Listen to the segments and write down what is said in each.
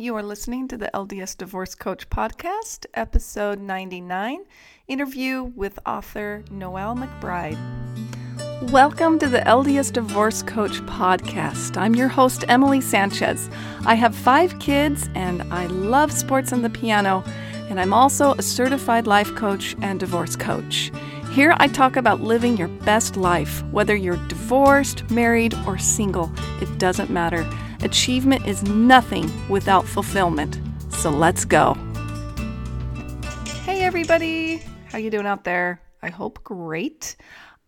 You are listening to the LDS Divorce Coach Podcast, episode 99, interview with author Noelle McBride. Welcome to the LDS Divorce Coach Podcast. I'm your host, Emily Sanchez. I have five kids and I love sports and the piano, and I'm also a certified life coach and divorce coach. Here I talk about living your best life, whether you're divorced, married, or single, it doesn't matter. Achievement is nothing without fulfillment. So let's go. Hey everybody. How you doing out there? I hope great.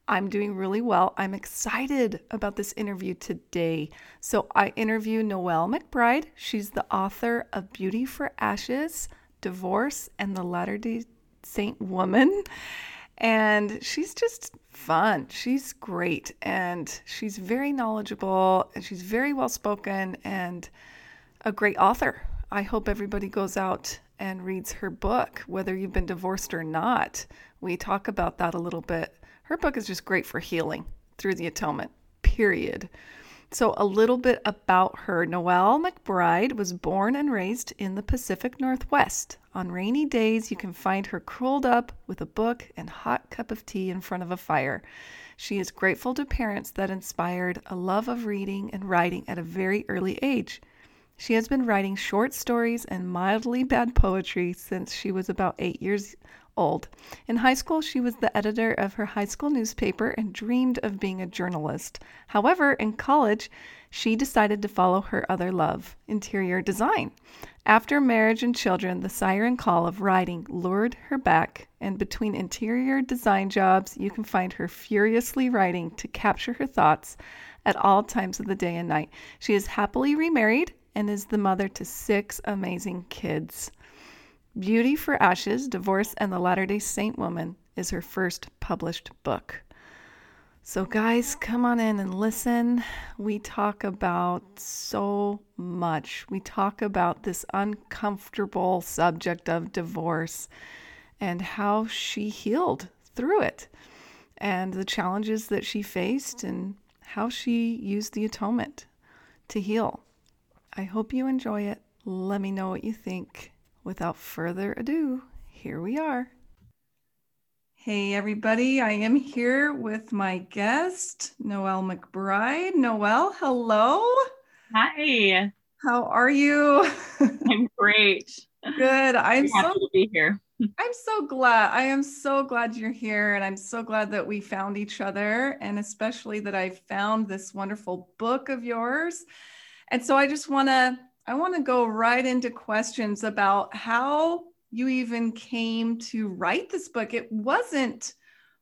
I'm doing really well. I'm excited about this interview today. So I interview Noelle McBride. She's the author of Beauty for Ashes, Divorce, and the Latter-day Saint Woman. And she's just fun. She's great and she's very knowledgeable and she's very well spoken and a great author. I hope everybody goes out and reads her book, whether you've been divorced or not. We talk about that a little bit. Her book is just great for healing through the atonement, period. So, a little bit about her. Noelle McBride was born and raised in the Pacific Northwest. On rainy days, you can find her curled up with a book and hot cup of tea in front of a fire. She is grateful to parents that inspired a love of reading and writing at a very early age. She has been writing short stories and mildly bad poetry since she was about eight years old. In high school, she was the editor of her high school newspaper and dreamed of being a journalist. However, in college, she decided to follow her other love, interior design. After marriage and children, the siren call of writing lured her back, and between interior design jobs, you can find her furiously writing to capture her thoughts at all times of the day and night. She is happily remarried and is the mother to six amazing kids. Beauty for Ashes Divorce and the Latter day Saint Woman is her first published book. So, guys, come on in and listen. We talk about so much. We talk about this uncomfortable subject of divorce and how she healed through it, and the challenges that she faced, and how she used the atonement to heal. I hope you enjoy it. Let me know what you think without further ado, here we are. Hey, everybody. I am here with my guest, Noelle McBride. Noelle, hello. Hi. How are you? I'm great. Good. I'm, happy so to be here. I'm so glad. I am so glad you're here. And I'm so glad that we found each other. And especially that I found this wonderful book of yours. And so I just want to I want to go right into questions about how you even came to write this book. It wasn't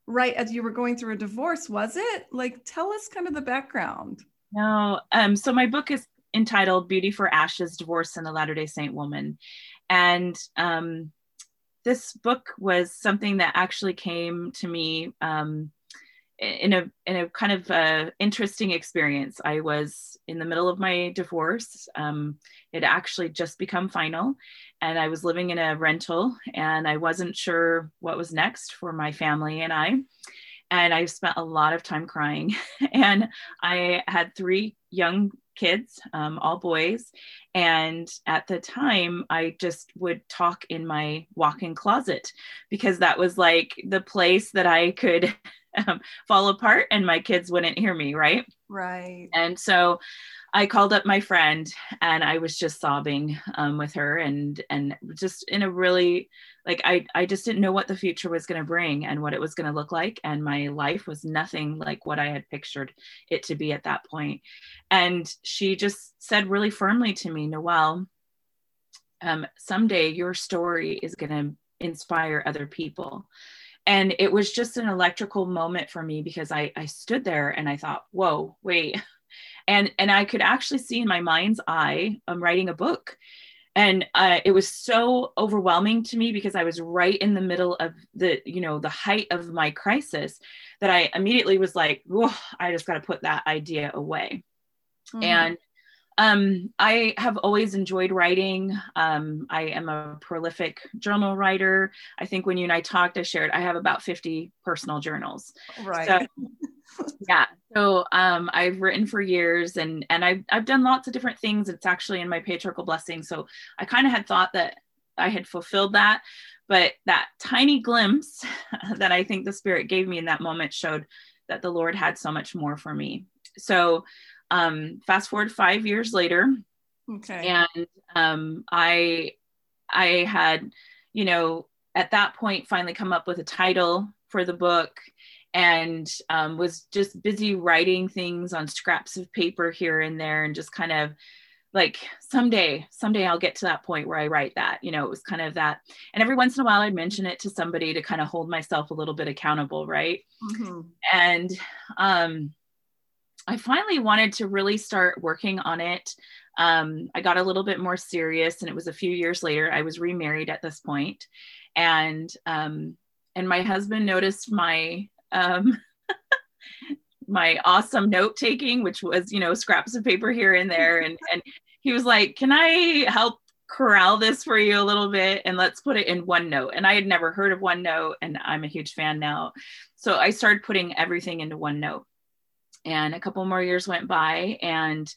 right as you were going through a divorce, was it? Like, tell us kind of the background. No. Um, so my book is entitled Beauty for Ashes Divorce and the Latter day Saint Woman. And um, this book was something that actually came to me um, in a in a kind of uh, interesting experience. I was in the middle of my divorce. Um, it actually just become final, and I was living in a rental, and I wasn't sure what was next for my family and I. And I spent a lot of time crying, and I had three young kids, um, all boys. And at the time, I just would talk in my walk in closet because that was like the place that I could um, fall apart and my kids wouldn't hear me, right? Right. And so I called up my friend and I was just sobbing um, with her and and just in a really like I I just didn't know what the future was going to bring and what it was going to look like and my life was nothing like what I had pictured it to be at that point. And she just said really firmly to me, Noelle, um, someday your story is going to inspire other people and it was just an electrical moment for me because I, I stood there and I thought, whoa, wait. And, and I could actually see in my mind's eye, I'm writing a book. And uh, it was so overwhelming to me because I was right in the middle of the, you know, the height of my crisis that I immediately was like, whoa, I just got to put that idea away. Mm-hmm. And um, I have always enjoyed writing. Um, I am a prolific journal writer. I think when you and I talked, I shared I have about 50 personal journals. Right. So yeah. So um, I've written for years and and I've I've done lots of different things. It's actually in my patriarchal blessing. So I kind of had thought that I had fulfilled that, but that tiny glimpse that I think the spirit gave me in that moment showed that the Lord had so much more for me. So um, fast forward five years later, Okay. and um, I I had you know at that point finally come up with a title for the book and um, was just busy writing things on scraps of paper here and there and just kind of like someday someday i'll get to that point where i write that you know it was kind of that and every once in a while i'd mention it to somebody to kind of hold myself a little bit accountable right Mhm. and um, I finally wanted to really start working on it. Um, I got a little bit more serious, and it was a few years later. I was remarried at this point, and um, and my husband noticed my um, my awesome note taking, which was you know scraps of paper here and there, and and he was like, "Can I help?" corral this for you a little bit and let's put it in OneNote. And I had never heard of OneNote and I'm a huge fan now. So I started putting everything into OneNote. And a couple more years went by and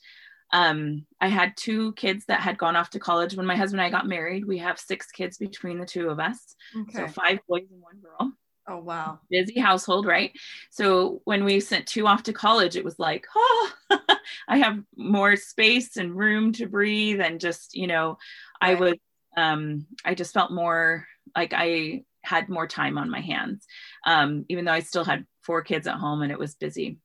um, I had two kids that had gone off to college when my husband and I got married. We have six kids between the two of us. Okay. So five boys and one girl oh wow. busy household, right? So when we sent two off to college, it was like, oh, I have more space and room to breathe, and just you know, I Right. would, um, I just felt more like I had more time on my hands, um, even though I still had four kids at home and it was busy.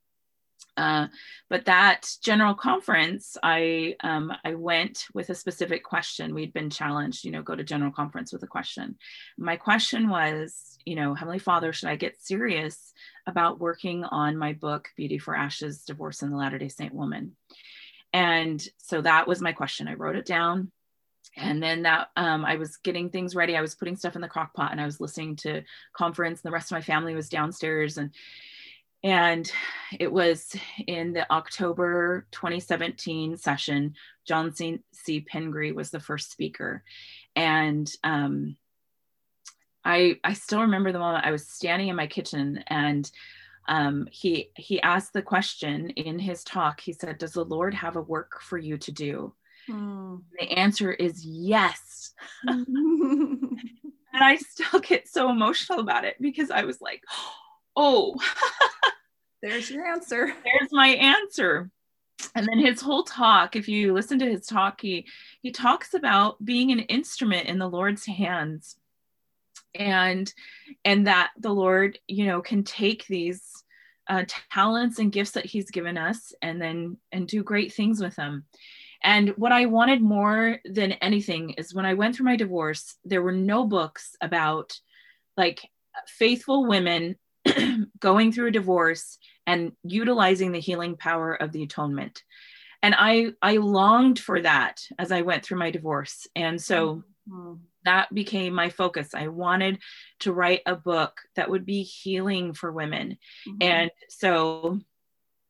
Uh, but that general conference, I um, I went with a specific question. We'd been challenged, you know, go to general conference with a question. My question was, you know, Heavenly Father, should I get serious about working on my book, Beauty for Ashes: Divorce in the Latter Day Saint Woman? And so that was my question. I wrote it down. And then that um, I was getting things ready. I was putting stuff in the crock pot and I was listening to conference. And the rest of my family was downstairs and and it was in the October 2017 session. John C. C. Pingree was the first speaker, and um, I I still remember the moment I was standing in my kitchen and um, he he asked the question in his talk. He said, "Does the Lord have a work for you to do?" Hmm. The answer is yes. And I still get so emotional about it because I was like, "Oh." Oh, there's your answer. there's my answer. And then his whole talk if you listen to his talk he he talks about being an instrument in the lord's hands. And and that the lord you know can take these uh, talents and gifts that he's given us and then and do great things with them. And what i wanted more than anything is when i went through my divorce there were no books about like faithful women going through a divorce and utilizing the healing power of the atonement. And i i longed for that as i went through my divorce. And so Hmm. that became my focus. I wanted to write a book that would be healing for women. Mhm. and so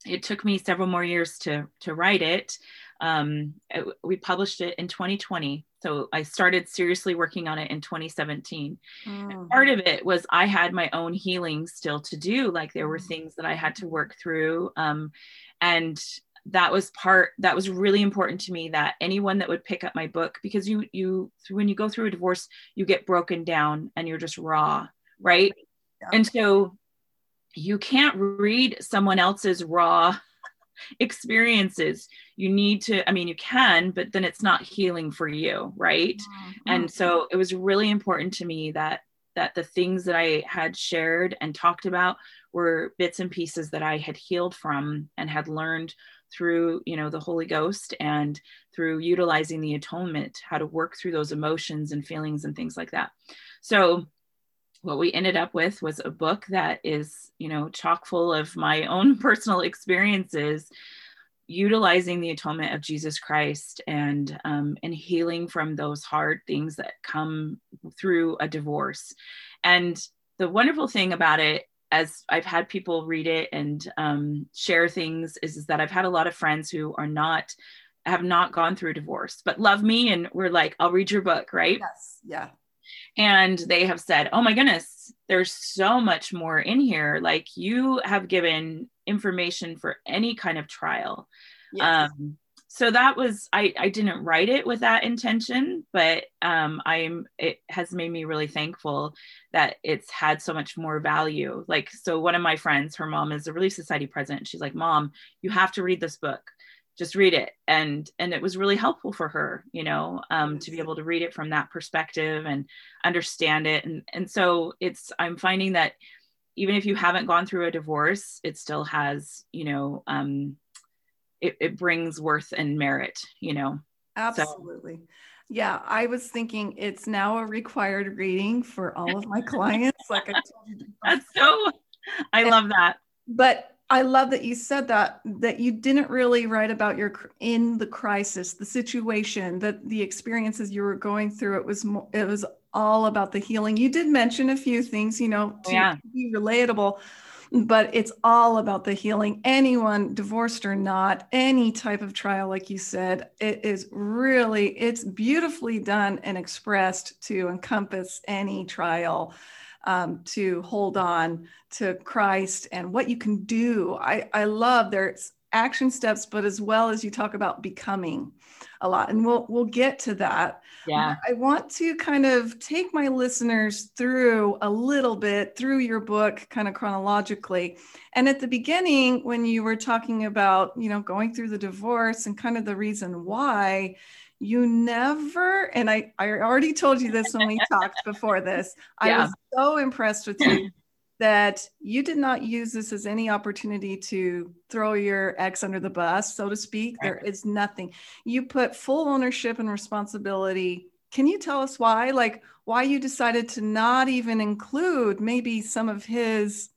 it took me several more years to to write it um, it- we published it in 2020 so i started seriously working on it in 2017 Hmm. part of it was I had my own healing still to do. Like there were Mhm. things that I had to work through. Um, and that was part that was really important to me that anyone that would pick up my book because you you when you go through a divorce you get broken down and you're just raw right Yeah. and so you can't read someone else's raw experiences. You need to i mean you can but then it's not healing for you right? Mhm. and so it was really important to me that that the things that i had shared and talked about were bits and pieces that i had healed from and had learned through you know the holy ghost and through utilizing the atonement how to work through those emotions and feelings and things like that. So what we ended up with was a book that is you know chock full of my own personal experiences utilizing the atonement of Jesus Christ and um, and healing from those hard things that come through a divorce. And the wonderful thing about it, as I've had people read it and um, share things, is, is that I've had a lot of friends who are not have not gone through divorce, but love me and we're like, I'll read your book, right? Yes. Yeah. And they have said oh my goodness there's so much more in here like you have given information for any kind of trial. Yes. Um, so that was I, I didn't write it with that intention but um, i'm it has made me really thankful that it's had so much more value like so one of my friends her mom is a relief society president she's like mom you have to read this book just read it. And and it was really helpful for her you know um, to be able to read it from that perspective and understand it. And and so it's i'm finding that even if you haven't gone through a divorce it still has you know um, it, it brings worth and merit you know? Absolutely. So. yeah i was thinking it's now a required reading for all of my clients like i told you that's so i and, love that. but i love that you said that that you didn't really write about your in the crisis the situation that the experiences you were going through it was more, it was all about the healing you did mention a few things you know to yeah. be relatable but it's all about the healing. Anyone, divorced or not, any type of trial, like you said, it is really, it's beautifully done and expressed to encompass any trial. Um, to hold on to Christ and what you can do. I, I love there's action steps, but as well as you talk about becoming a lot and we'll we'll get to that. Yeah. I want to kind of take my listeners through a little bit through your book kind of chronologically. And at the beginning when you were talking about you know going through the divorce and kind of the reason why you never and i i already told you this when we talked before this yeah. i was so impressed with you that you did not use this as any opportunity to throw your ex under the bus, so to speak. Right. There is nothing. You put full ownership and responsibility. Can you tell us why? Like, why you decided to not even include maybe some of his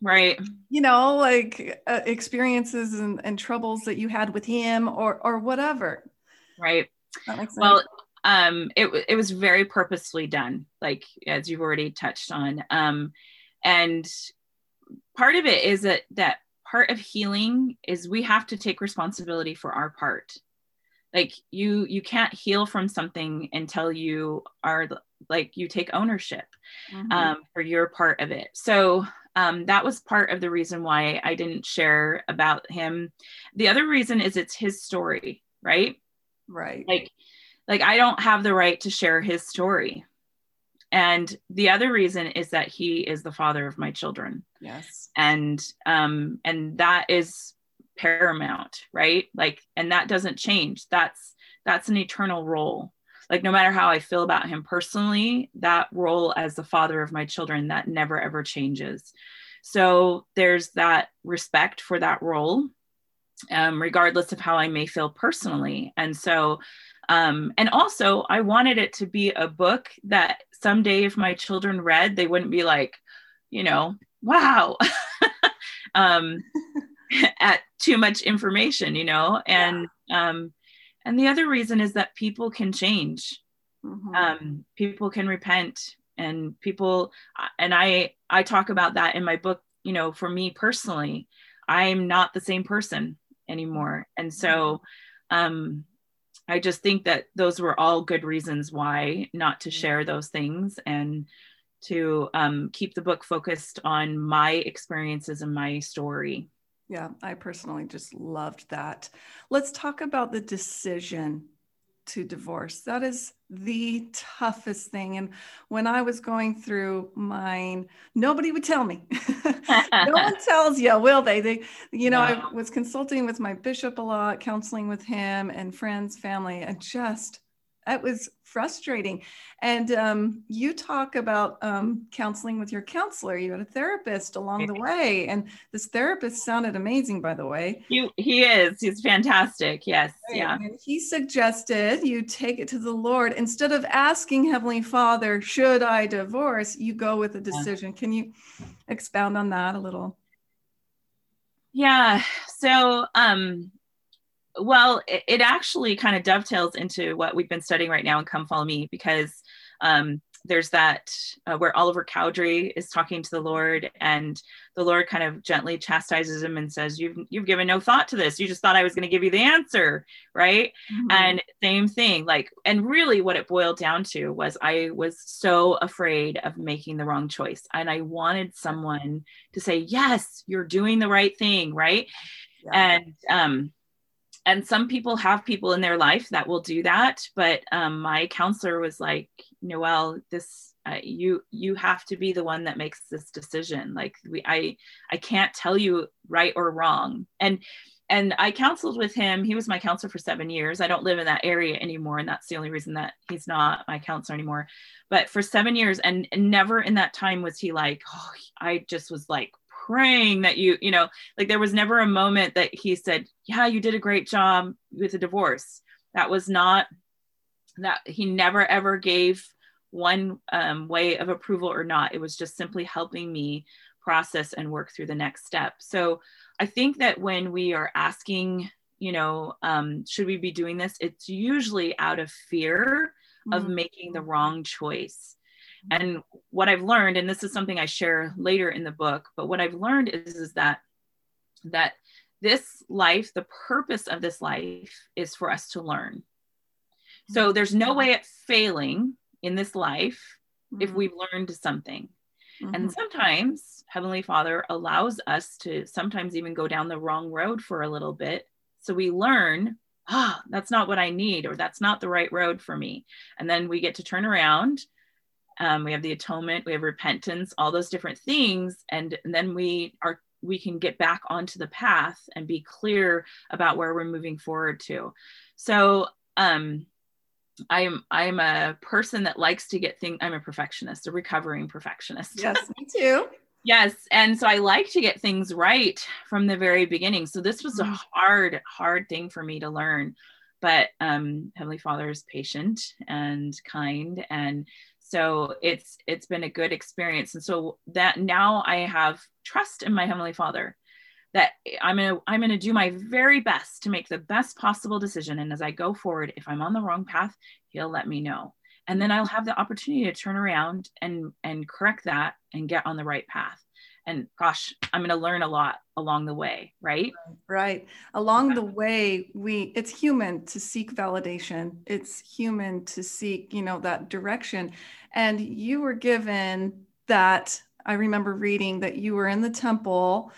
right you know like uh, experiences and, and troubles that you had with him or or whatever right? Well um it, it was very purposefully done like as you've already touched on um and part of it is that that part of healing is we have to take responsibility for our part. Like you you can't heal from something until you are like you take ownership mm-hmm. um, for your part of it. So um, that was part of the reason why i didn't share about him. The other reason is it's his story right right. Like like i don't have the right to share his story. And the other reason is that he is the father of my children. Yes. And um and that is paramount right? Like and that doesn't change. That's that's an eternal role. Like no matter how i feel about him personally that role as the father of my children that never ever changes. So there's that respect for that role um, regardless of how i may feel personally and so um, and also, I wanted it to be a book that someday, if my children read, they wouldn't be like, you know, wow, um, at too much information, you know. And yeah. um, and the other reason is that people can change. Mm-hmm. Um, people can repent, and people, and I, I talk about that in my book. You know, for me personally, I'm not the same person anymore, and so. Um, I just think that those were all good reasons why not to mm-hmm. share those things and to um, keep the book focused on my experiences and my story. Yeah, I personally just loved that. Let's talk about the decision to divorce. That is the toughest thing. And when I was going through mine, nobody would tell me. no one tells you, will they? They, you know, I was consulting with my bishop a lot, counseling with him and friends, family, and just it was frustrating. And um, you talk about um, counseling with your counselor. You had a therapist along the way, and this therapist sounded amazing, by the way. He he is. He's fantastic. Yes. Right. Yeah. And he suggested you take it to the Lord instead of asking Heavenly Father, "Should I divorce?" You go with a decision. Yeah. Can you expound on that a little? Yeah. So, um, well, it, it actually kind of dovetails into what we've been studying right now in Come Follow Me because um, there's that uh, where Oliver Cowdery is talking to the Lord, and the Lord kind of gently chastises him and says, "You've you've given no thought to this. You just thought I was going to give you the answer, right?" Mm-hmm. And same thing, like, and really, what it boiled down to was I was so afraid of making the wrong choice, and I wanted someone to say, "Yes, you're doing the right thing," right? Yeah. And um, and some people have people in their life that will do that but um, my counselor was like Noelle this uh, you you have to be the one that makes this decision. Like we i i can't tell you right or wrong. And and i counseled with him. He was my counselor for seven years. I don't live in that area anymore and that's the only reason that he's not my counselor anymore. But for seven years and, and never in that time was he like oh i just was like praying that you, you know, like there was never a moment that he said, Yeah, you did a great job with the divorce. That was not that he never ever gave one um, way of approval or not. It was just simply helping me process and work through the next step. So I think that when we are asking, you know, um, should we be doing this? It's usually out of fear mm-hmm. of making the wrong choice. And what I've learned, and this is something I share later in the book, but what I've learned is, is that that this life, the purpose of this life is for us to learn. So mm-hmm. there's no way at failing in this life mm-hmm. if we've learned something. Mm-hmm. And sometimes Heavenly Father allows us to sometimes even go down the wrong road for a little bit. So we learn, ah, that's not what I need, or that's not the right road for me. And then we get to turn around um, we have the atonement we have repentance all those different things. And, and then we are we can get back onto the path and be clear about where we're moving forward to. So um i'm i'm a person that likes to get things i'm a perfectionist a recovering perfectionist. Yes me too. Yes and so i like to get things right from the very beginning. So this was a mm-hmm. hard hard thing for me to learn. But um, heavenly father is patient and kind and so it's it's been a good experience. And so that now i have trust in my heavenly father that i'm gonna i'm gonna do my very best to make the best possible decision. And as i go forward if i'm on the wrong path he'll let me know. And then i'll have the opportunity to turn around and and correct that and get on the right path and gosh i'm going to learn a lot along the way right right along the way we it's human to seek validation it's human to seek you know that direction and you were given that i remember reading that you were in the temple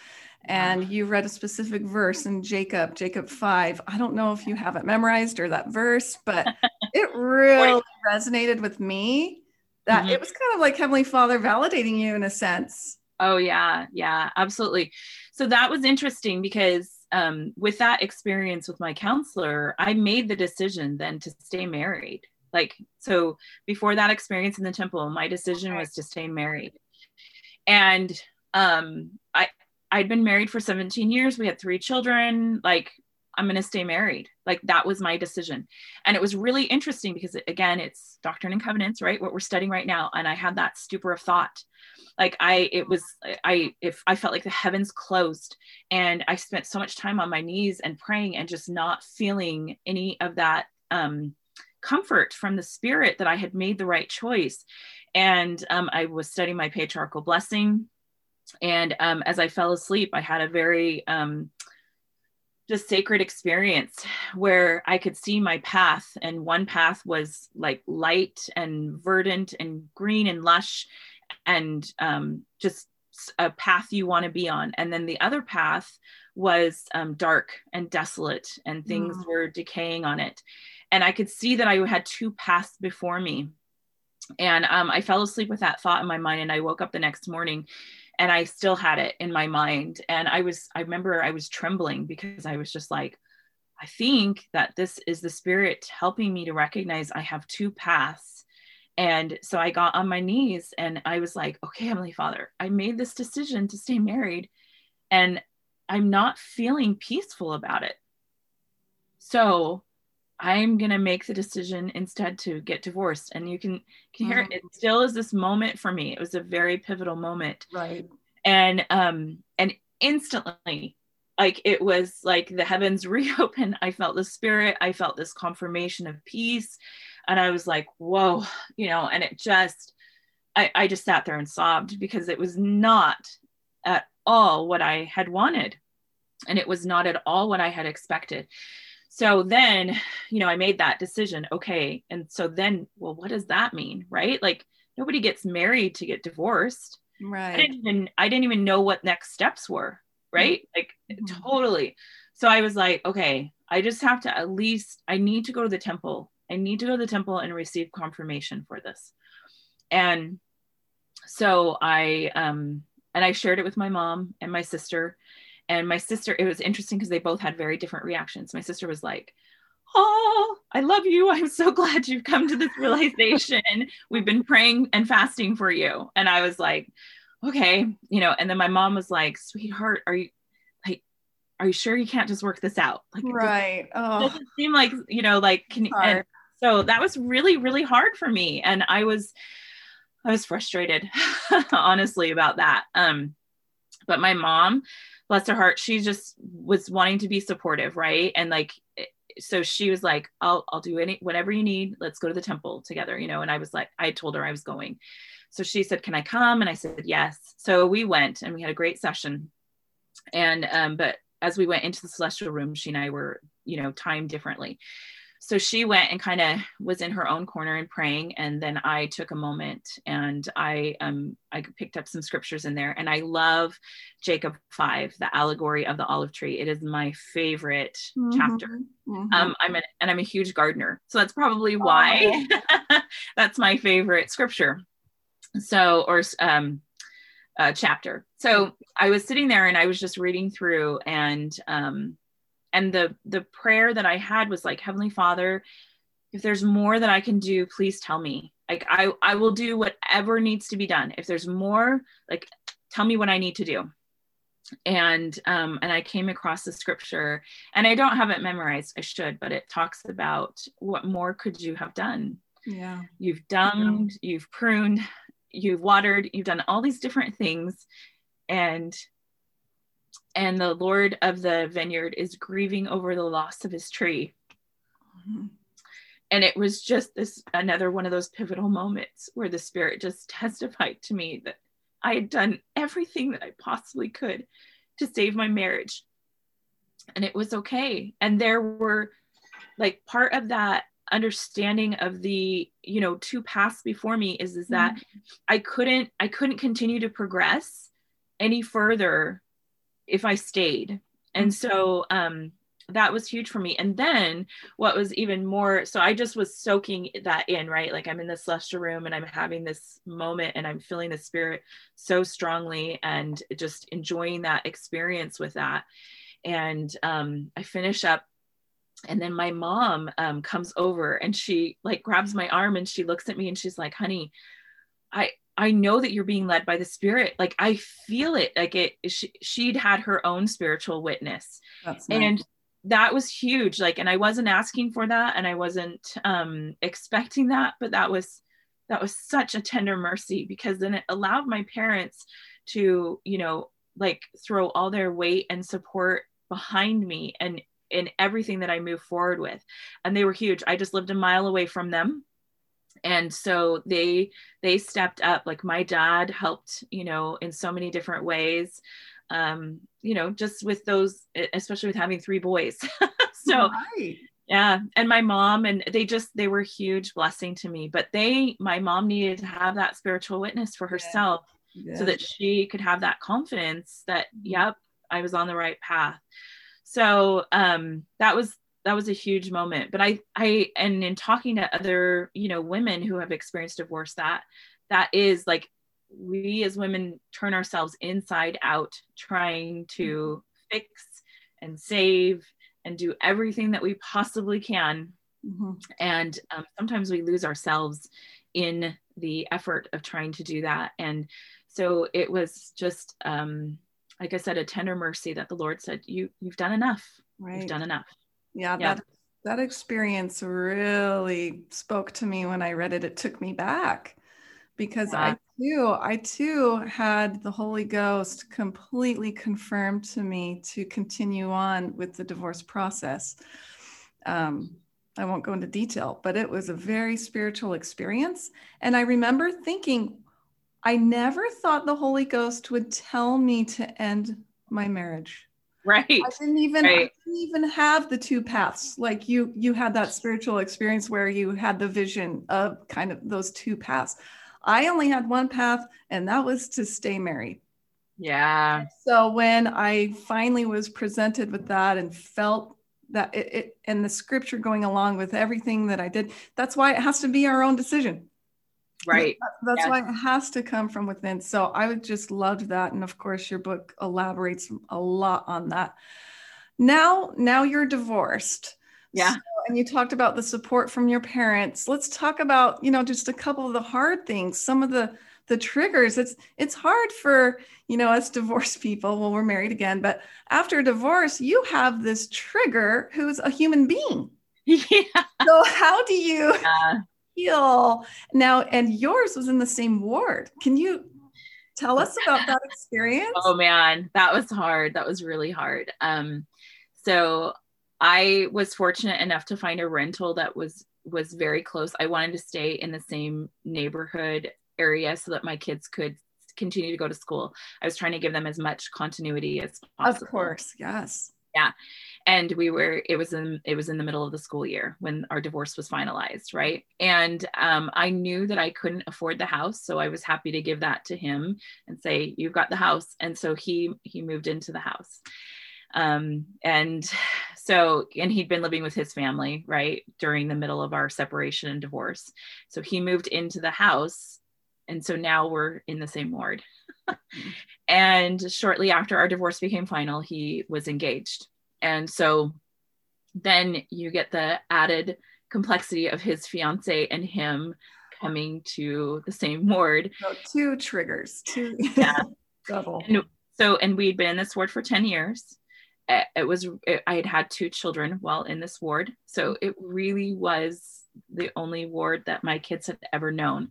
and you read a specific verse in Jacob, Jacob 5. I don't know if you have it memorized or that verse, but it really resonated with me that mm-hmm. it was kind of like Heavenly Father validating you in a sense. Oh yeah, yeah, absolutely. So that was interesting because um, with that experience with my counselor, I made the decision then to stay married. Like so, before that experience in the temple, my decision was to stay married, and um, I I'd been married for 17 years. We had three children. Like I'm going to stay married. Like that was my decision. And it was really interesting because, again, it's Doctrine and Covenants, right? What we're studying right now. And I had that stupor of thought. Like I, it was, I, if I felt like the heavens closed and I spent so much time on my knees and praying and just not feeling any of that um, comfort from the spirit that I had made the right choice. And um, I was studying my patriarchal blessing. And um, as I fell asleep, I had a very, um, just sacred experience where I could see my path. And one path was like light and verdant and green and lush and um, just a path you want to be on. And then the other path was um, dark and desolate and things mm. were decaying on it. And I could see that I had two paths before me. And um, I fell asleep with that thought in my mind. And I woke up the next morning and I still had it in my mind. And I was, I remember I was trembling because I was just like, I think that this is the spirit helping me to recognize I have two paths. And so I got on my knees and I was like, okay, Heavenly Father, I made this decision to stay married and I'm not feeling peaceful about it. So I'm gonna make the decision instead to get divorced. And you can can hear mm-hmm. it. It still is this moment for me. It was a very pivotal moment. Right. And um and instantly, like it was like the heavens reopened. I felt the spirit. I felt this confirmation of peace. and I was like, whoa, you know, and it just, I, I just sat there and sobbed because it was not at all what I had wanted. And it was not at all what I had expected. So then, you know, I made that decision. Okay. And so then, well, what does that mean? Right. Like nobody gets married to get divorced. Right. I didn't even, I didn't even know what next steps were. Right. Mm-hmm. Like mm-hmm. totally. So I was like, okay, I just have to at least, I need to go to the temple. I need to go to the temple and receive confirmation for this. And so I, um, and I shared it with my mom and my sister. And my sister, it was interesting because they both had very different reactions. My sister was like, Oh, I love you. I'm so glad you've come to this realization. We've been praying and fasting for you. And I was like, okay, you know, and then my mom was like, sweetheart, are you like, are you sure you can't just work this out? Like, right. It doesn't, oh. doesn't seem like, you know, like, can you, and so that was really, really hard for me. And I was, I was frustrated, honestly, about that. Um, but my mom, bless her heart, she just was wanting to be supportive, right? And like, eh, so she was like, "I'll I'll do any whatever you need. Let's go to the temple together," you know. And I was like, I told her I was going. So she said, "Can I come?" And I said, "Yes." So we went, and we had a great session. And um, but as we went into the celestial room, she and I were, you know, timed differently so she went and kind of was in her own corner and praying and then i took a moment and i um i picked up some scriptures in there and i love jacob 5 the allegory of the olive tree it is my favorite mm-hmm. chapter mm-hmm. um i'm an, and i'm a huge gardener so that's probably why oh. that's my favorite scripture so or um uh, chapter so i was sitting there and i was just reading through and um and the the prayer that i had was like heavenly father if there's more that i can do please tell me. Like i i will do whatever needs to be done. If there's more like tell me what i need to do. And um and i came across the scripture and i don't have it memorized. I should but it talks about what more could you have done. Yeah. You've done yeah. you've pruned you've watered you've done all these different things and and the lord of the vineyard is grieving over the loss of his tree mm-hmm. and it was just this another one of those pivotal moments where the spirit just testified to me that i had done everything that i possibly could to save my marriage and it was okay and there were like part of that understanding of the you know two paths before me is is that mm-hmm. i couldn't i couldn't continue to progress any further if I stayed. And mm-hmm. so um, that was huge for me. And then what was even more, so I just was soaking that in, right? Like I'm in the celestial room and I'm having this moment and I'm feeling the spirit so strongly and just enjoying that experience with that. And um, I finish up and then my mom um, comes over and she like grabs my arm and she looks at me and she's like honey i I know that you're being led by the spirit. Like I feel it. Like it, she, she'd had her own spiritual witness. Nice. And that was huge. Like, and I wasn't asking for that and I wasn't um, expecting that, but that was, that was such a tender mercy because then it allowed my parents to, you know, like throw all their weight and support behind me and in everything that I move forward with. And they were huge. I just lived a mile away from them and so they they stepped up like my dad helped you know in so many different ways um you know just with those especially with having three boys so right. yeah and my mom and they just they were huge blessing to me but they my mom needed to have that spiritual witness for herself yeah. Yeah. so that she could have that confidence that yep i was on the right path so um that was that was a huge moment. But i i and in talking to other you know women who have experienced divorce that that is like we as women turn ourselves inside out trying to fix and save and do everything that we possibly can. Mm-hmm. and um, sometimes we lose ourselves in the effort of trying to do that. And so it was just um, like i said a tender mercy that the lord said you you've done enough. Right. you've done enough yeah, yeah. that that experience really spoke to me when I read it. It took me back because yeah. I too, I too had the Holy Ghost completely confirmed to me to continue on with the divorce process. Um, I won't go into detail, but it was a very spiritual experience. And I remember thinking, I never thought the Holy Ghost would tell me to end my marriage. Right. I didn't even right. I didn't even have the two paths. Like you you had that spiritual experience where you had the vision of kind of those two paths. I only had one path and that was to stay married. Yeah. So when I finally was presented with that and felt that it, it and the scripture going along with everything that I did, that's why it has to be our own decision. Right. That's why it has to come from within. So I would just love that. And of course, your book elaborates a lot on that. Now, now you're divorced. Yeah. So, and you talked about the support from your parents. Let's talk about, you know, just a couple of the hard things, some of the the triggers. It's it's hard for, you know, us divorced people. Well, we're married again, but after divorce, you have this trigger who's a human being. Yeah. So how do you yeah now and yours was in the same ward. Can you tell us about that experience? Oh man that was hard. That was really hard. Um so i was fortunate enough to find a rental that was was very close. I wanted to stay in the same neighborhood area so that my kids could continue to go to school. I was trying to give them as much continuity as possible. of course yes. Yeah and we were it was in it was in the middle of the school year when our divorce was finalized right? And um, i knew that i couldn't afford the house so i was happy to give that to him and say you've got the house. And so he he moved into the house. Um, and so and he'd been living with his family right during the middle of our separation and divorce. So he moved into the house and so now we're in the same ward. And shortly after our divorce became final he was engaged and so then you get the added complexity of his fiance and him coming to the same ward. So two triggers, two yeah. double. And so, and we'd been in this ward for 10 years. It was, it, I had had two children while in this ward. So it really was the only ward that my kids had ever known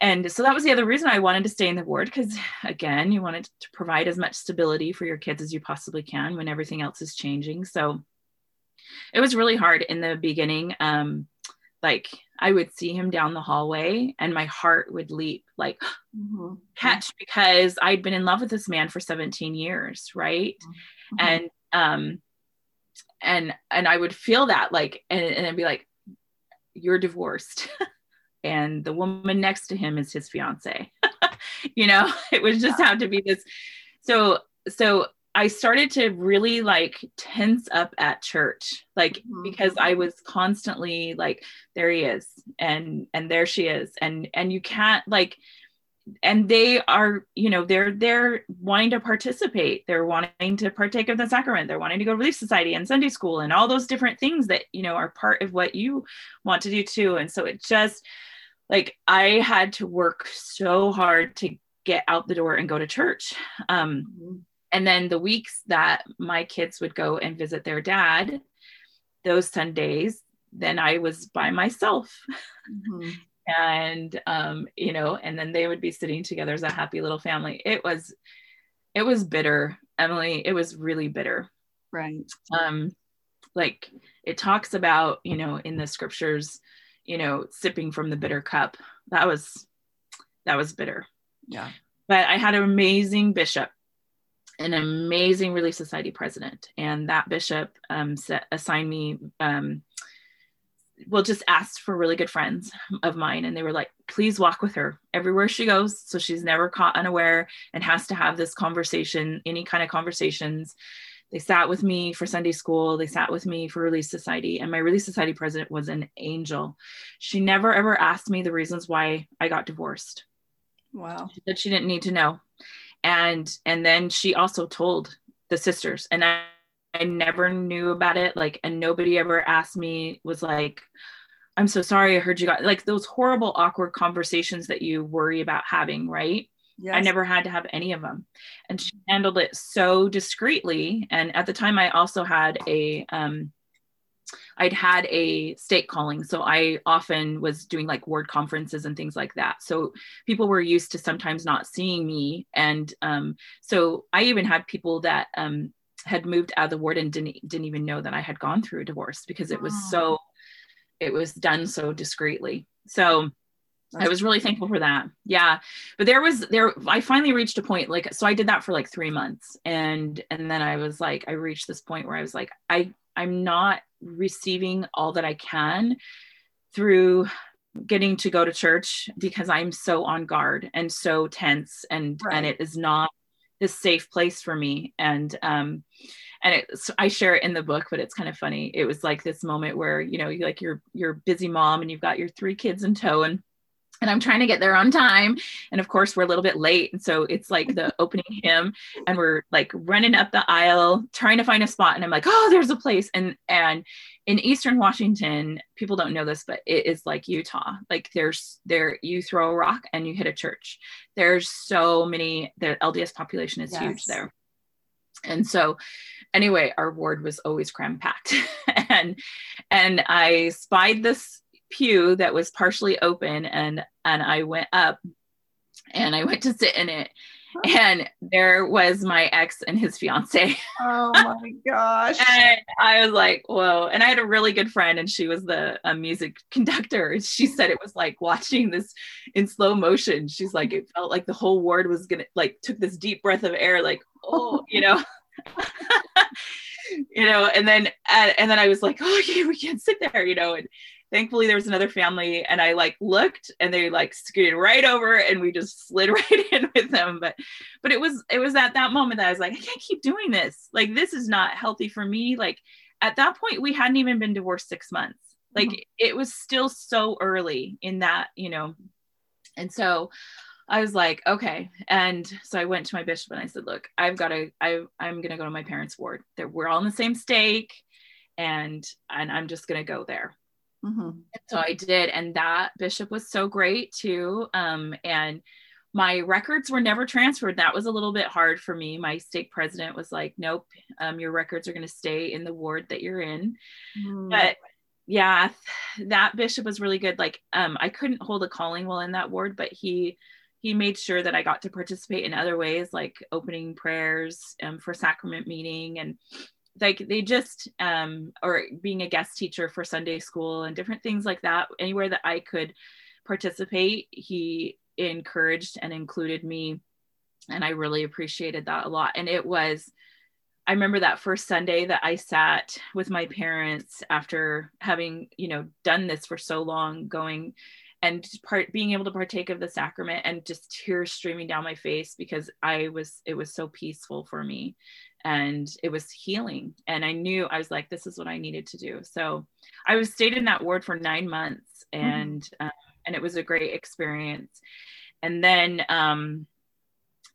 and so that was the other reason I wanted to stay in the ward because, again, you wanted to provide as much stability for your kids as you possibly can when everything else is changing. So it was really hard in the beginning. Um, like I would see him down the hallway and my heart would leap like mm-hmm. catch because I'd been in love with this man for 17 years, right? Mm-hmm. And um and and I would feel that like and, and I'd be like, you're divorced. and the woman next to him is his fiance. You know it was just have to be this. So so i started to really like tense up at church like mm-hmm. because i was constantly like there he is and and there she is and and you can't like and they are you know they're they're wanting to participate. They're wanting to partake of the sacrament. They're wanting to go to relief society and sunday school and all those different things that you know are part of what you want to do too. And so it just like I had to work so hard to get out the door and go to church. Um, mm-hmm. And then the weeks that my kids would go and visit their dad, those Sundays, then I was by myself. Mm-hmm. and um, you know, and then they would be sitting together as a happy little family. It was it was bitter, Emily. It was really bitter. Right. Um, like it talks about, you know, in the scriptures, you know, sipping from the bitter cup. That was that was bitter. Yeah. But I had an amazing bishop, an amazing Relief Society president, and that bishop um, set, assigned me. Um, well, just asked for really good friends of mine, and they were like, "Please walk with her everywhere she goes, so she's never caught unaware and has to have this conversation, any kind of conversations." They sat with me for Sunday school. They sat with me for Relief Society. And my Relief Society president was an angel. She never ever asked me the reasons why I got divorced. Wow. She said she didn't need to know. And and then she also told the sisters. And I, I never knew about it. Like, and nobody ever asked me, was like, I'm so sorry I heard you got like those horrible, awkward conversations that you worry about having, right? Yes. I never had to have any of them. And she handled it so discreetly. And at the time, I also had a, um, I'd had a state calling. So I often was doing like ward conferences and things like that. So people were used to sometimes not seeing me. And um, so I even had people that um, had moved out of the ward and didn't, didn't even know that I had gone through a divorce because it was so it was done so discreetly. So that's I was really thankful for that. Yeah. But there was there I finally reached a point like so I did that for like 3 months and and then I was like I reached this point where I was like I I'm not receiving all that I can through getting to go to church because I'm so on guard and so tense and right. and it is not this safe place for me and um and it's I share it in the book but it's kind of funny it was like this moment where you know you like you're you're busy mom and you've got your three kids in tow and and I'm trying to get there on time. And of course, we're a little bit late. And so it's like the opening hymn, and we're like running up the aisle, trying to find a spot. And I'm like, oh, there's a place. And and in Eastern Washington, people don't know this, but it is like Utah. Like there's there, you throw a rock and you hit a church. There's so many. The LDS population is yes. huge there. And so anyway, our ward was always cram packed. and and I spied this pew that was partially open and and I went up and I went to sit in it and there was my ex and his fiance. Oh my gosh. and I was like, whoa. And I had a really good friend and she was the music conductor. She said it was like watching this in slow motion. She's like, it felt like the whole ward was gonna like took this deep breath of air, like, oh, you know. you know, and then and, and then I was like, oh, okay, we can't sit there, you know, and thankfully there was another family and i like looked and they like scooted right over and we just slid right in with them but but it was it was at that moment that i was like i can't keep doing this like this is not healthy for me like at that point we hadn't even been divorced six months like mm-hmm. it was still so early in that you know and so I was like, okay. And so I went to my bishop and I said, look, I've got to, I, I'm going to go to my parents' ward. That we're all in the same stake and, and I'm just going to go there. Mm-hmm. So I did, and that bishop was so great too. Um, and my records were never transferred. That was a little bit hard for me. My stake president was like, "Nope, um, your records are going to stay in the ward that you're in." Mm-hmm. But yeah, that bishop was really good. Like, um, I couldn't hold a calling while in that ward, but he he made sure that I got to participate in other ways, like opening prayers um, for sacrament meeting and like they just um or being a guest teacher for sunday school and different things like that anywhere that i could participate he encouraged and included me and i really appreciated that a lot. And it was i remember that first sunday that i sat with my parents after having you know done this for so long going and part being able to partake of the sacrament and just tears streaming down my face because i was it was so peaceful for me and it was healing. And i knew i was like this is what i needed to do. So i was stayed in that ward for nine months mm-hmm. and mm-hmm. um, and it was a great experience. And then um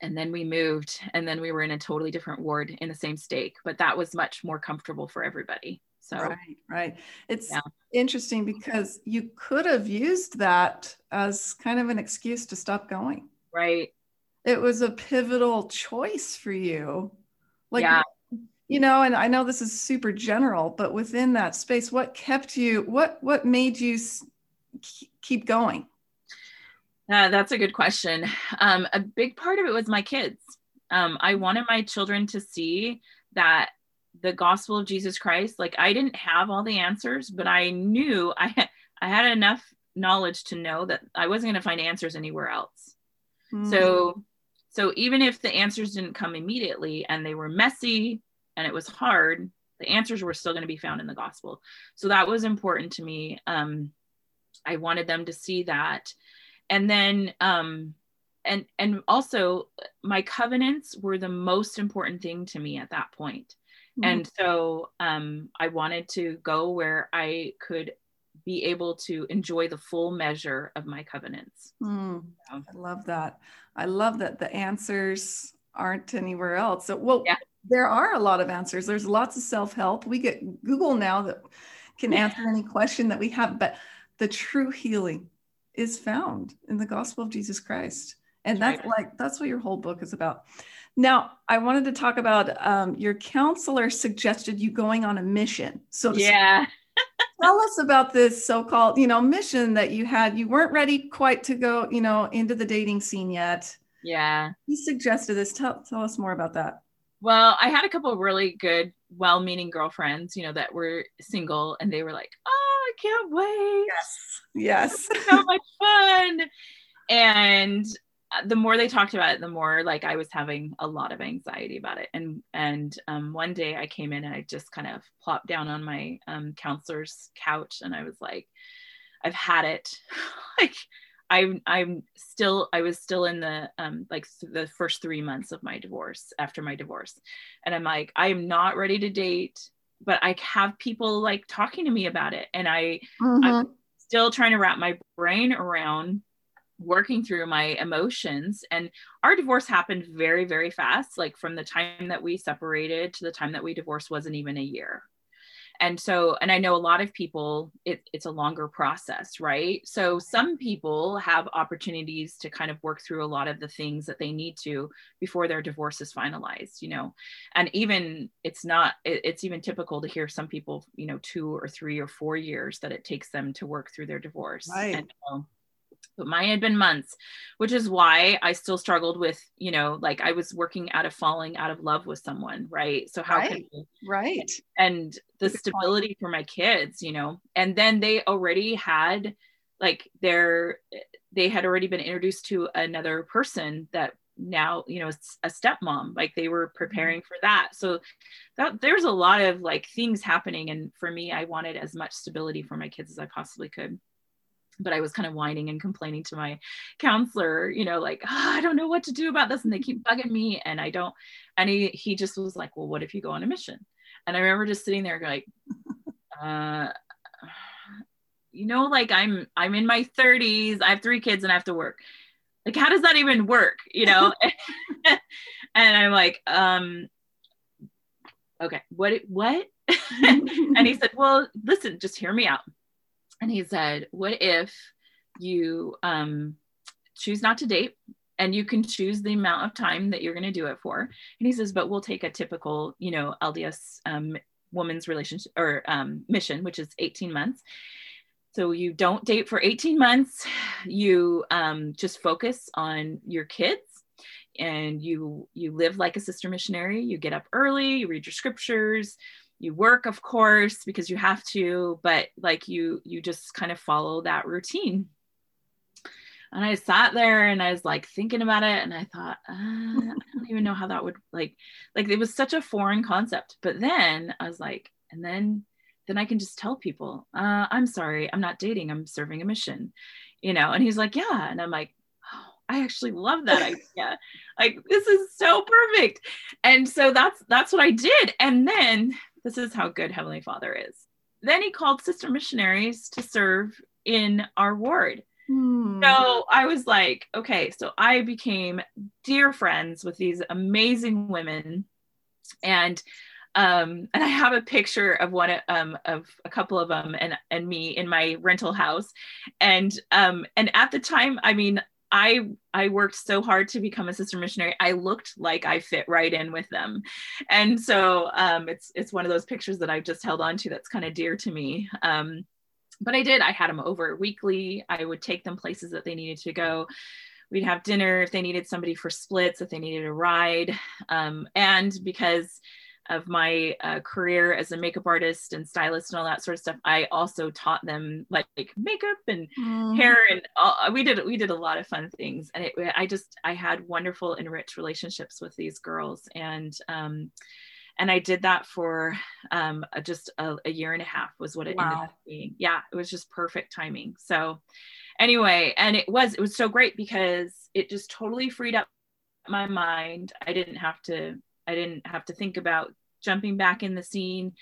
and then we moved and then we were in a totally different ward in the same stake but that was much more comfortable for everybody. So right right. It's yeah. interesting because you could have used that as kind of an excuse to stop going. Right. It was a pivotal choice for you like, yeah. you know, and I know this is super general, but within that space, what kept you, what, what made you keep going? Uh, that's a good question. Um, a big part of it was my kids. Um, I wanted my children to see that the gospel of Jesus Christ, like I didn't have all the answers, but I knew I had, I had enough knowledge to know that I wasn't going to find answers anywhere else. Mm. So so even if the answers didn't come immediately and they were messy and it was hard, the answers were still going to be found in the gospel. So that was important to me. Um, I wanted them to see that. And then, um, and and also my covenants were the most important thing to me at that point. Mm-hmm. And so um, I wanted to go where I could be able to enjoy the full measure of my covenants. Mm, I love that. I love that the answers aren't anywhere else. So, well, yeah. there are a lot of answers. There's lots of self help. We get Google now that can answer any question that we have, but the true healing is found in the gospel of Jesus Christ. And that's, that's right. like, that's what your whole book is about. Now, I wanted to talk about um, your counselor suggested you going on a mission. So, yeah. tell us about this so-called you know mission that you had. You weren't ready quite to go you know into the dating scene yet. Yeah. He suggested this. Tell, tell us more about that. Well, I had a couple of really good, well-meaning girlfriends, you know, that were single, and they were like, "Oh, I can't wait! Yes, yes, so much fun!" And the more they talked about it, the more like I was having a lot of anxiety about it. And and um, one day I came in and I just kind of plopped down on my um, counselor's couch, and I was like, "I've had it!" like I'm I'm still I was still in the um like the first three months of my divorce after my divorce, and I'm like I am not ready to date, but I have people like talking to me about it, and I mm-hmm. I'm still trying to wrap my brain around working through my emotions and our divorce happened very very fast like from the time that we separated to the time that we divorced wasn't even a year. And so and i know a lot of people it, it's a longer process right? So some people have opportunities to kind of work through a lot of the things that they need to before their divorce is finalized you know? And even it's not it, it's even typical to hear some people you know two or three or four years that it takes them to work through their divorce. Right. and, um, but mine had been months which is why i still struggled with you know like i was working out of falling out of love with someone right? So how right. could right and the stability for my kids you know? And then they already had like their they had already been introduced to another person that now you know a stepmom like they were preparing for that. So that there's a lot of like things happening and for me i wanted as much stability for my kids as i possibly could but I was kind of whining and complaining to my counselor, you know, like, oh, I don't know what to do about this. And they keep bugging me. And I don't, and he, he just was like, well, what if you go on a mission? And I remember just sitting there like, uh, you know, like I'm, I'm in my thirties, I have three kids and I have to work. Like, how does that even work? You know? and I'm like, um, okay, what, what? and he said, well, listen, just hear me out and he said, What if you um, choose not to date? And you can choose the amount of time that you're going to do it for. And he says, but we'll take a typical, you know, LDS um, woman's relationship or um, mission, which is 18 months. So you don't date for 18 months. You um, just focus on your kids and you you live like a sister missionary you get up early you read your scriptures you work of course because you have to but like you you just kind of follow that routine and i sat there and i was like thinking about it and i thought uh, i don't even know how that would like like it was such a foreign concept but then i was like and then then i can just tell people uh, i'm sorry i'm not dating i'm serving a mission you know and he's like yeah and i'm like oh, I actually love that idea. like this is so perfect. And so that's that's what I did. And then this is how good Heavenly Father is. Then he called sister missionaries to serve in our ward. Hmm. So I was like, okay, so I became dear friends with these amazing women. And um, and I have a picture of one um, of a couple of them and and me in my rental house, and um, and at the time, I mean, I I worked so hard to become a sister missionary. I looked like I fit right in with them, and so um, it's it's one of those pictures that I've just held on to that's kind of dear to me. Um, but I did. I had them over weekly. I would take them places that they needed to go. We'd have dinner if they needed somebody for splits, if they needed a ride, um, and because of my uh, career as a makeup artist and stylist and all that sort of stuff, I also taught them like, like makeup and mm. hair and all, we did we did a lot of fun things. And it, I just I had wonderful enriched relationships with these girls and um, and I did that for um, just a, a, year and a half was what it wow. ended up being. Yeah, it was just perfect timing. So anyway, and it was it was so great because it just totally freed up my mind. I didn't have to I didn't have to think about jumping back in the scene.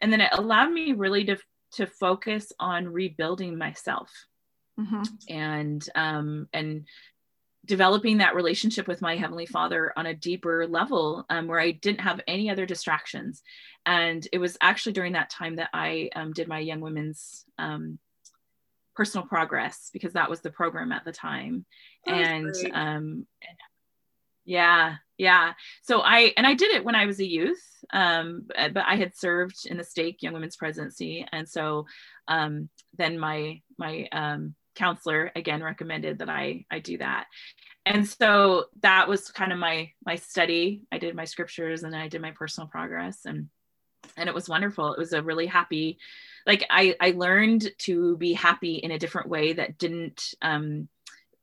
And then it allowed me really to, to focus on rebuilding myself. Mm-hmm. and, um, and developing that relationship with my heavenly father on a deeper level um, where i didn't have any other distractions. And it was actually during that time that i um, did my young women's um, personal progress because that was the program at the time. And um, yeah, yeah. So I and I did it when I was a youth, um, but I had served in the stake young women's presidency, and so um, then my my um, counselor again recommended that I I do that. And so that was kind of my my study. I did my scriptures and I did my personal progress and and it was wonderful. It was a really happy like I I learned to be happy in a different way that didn't um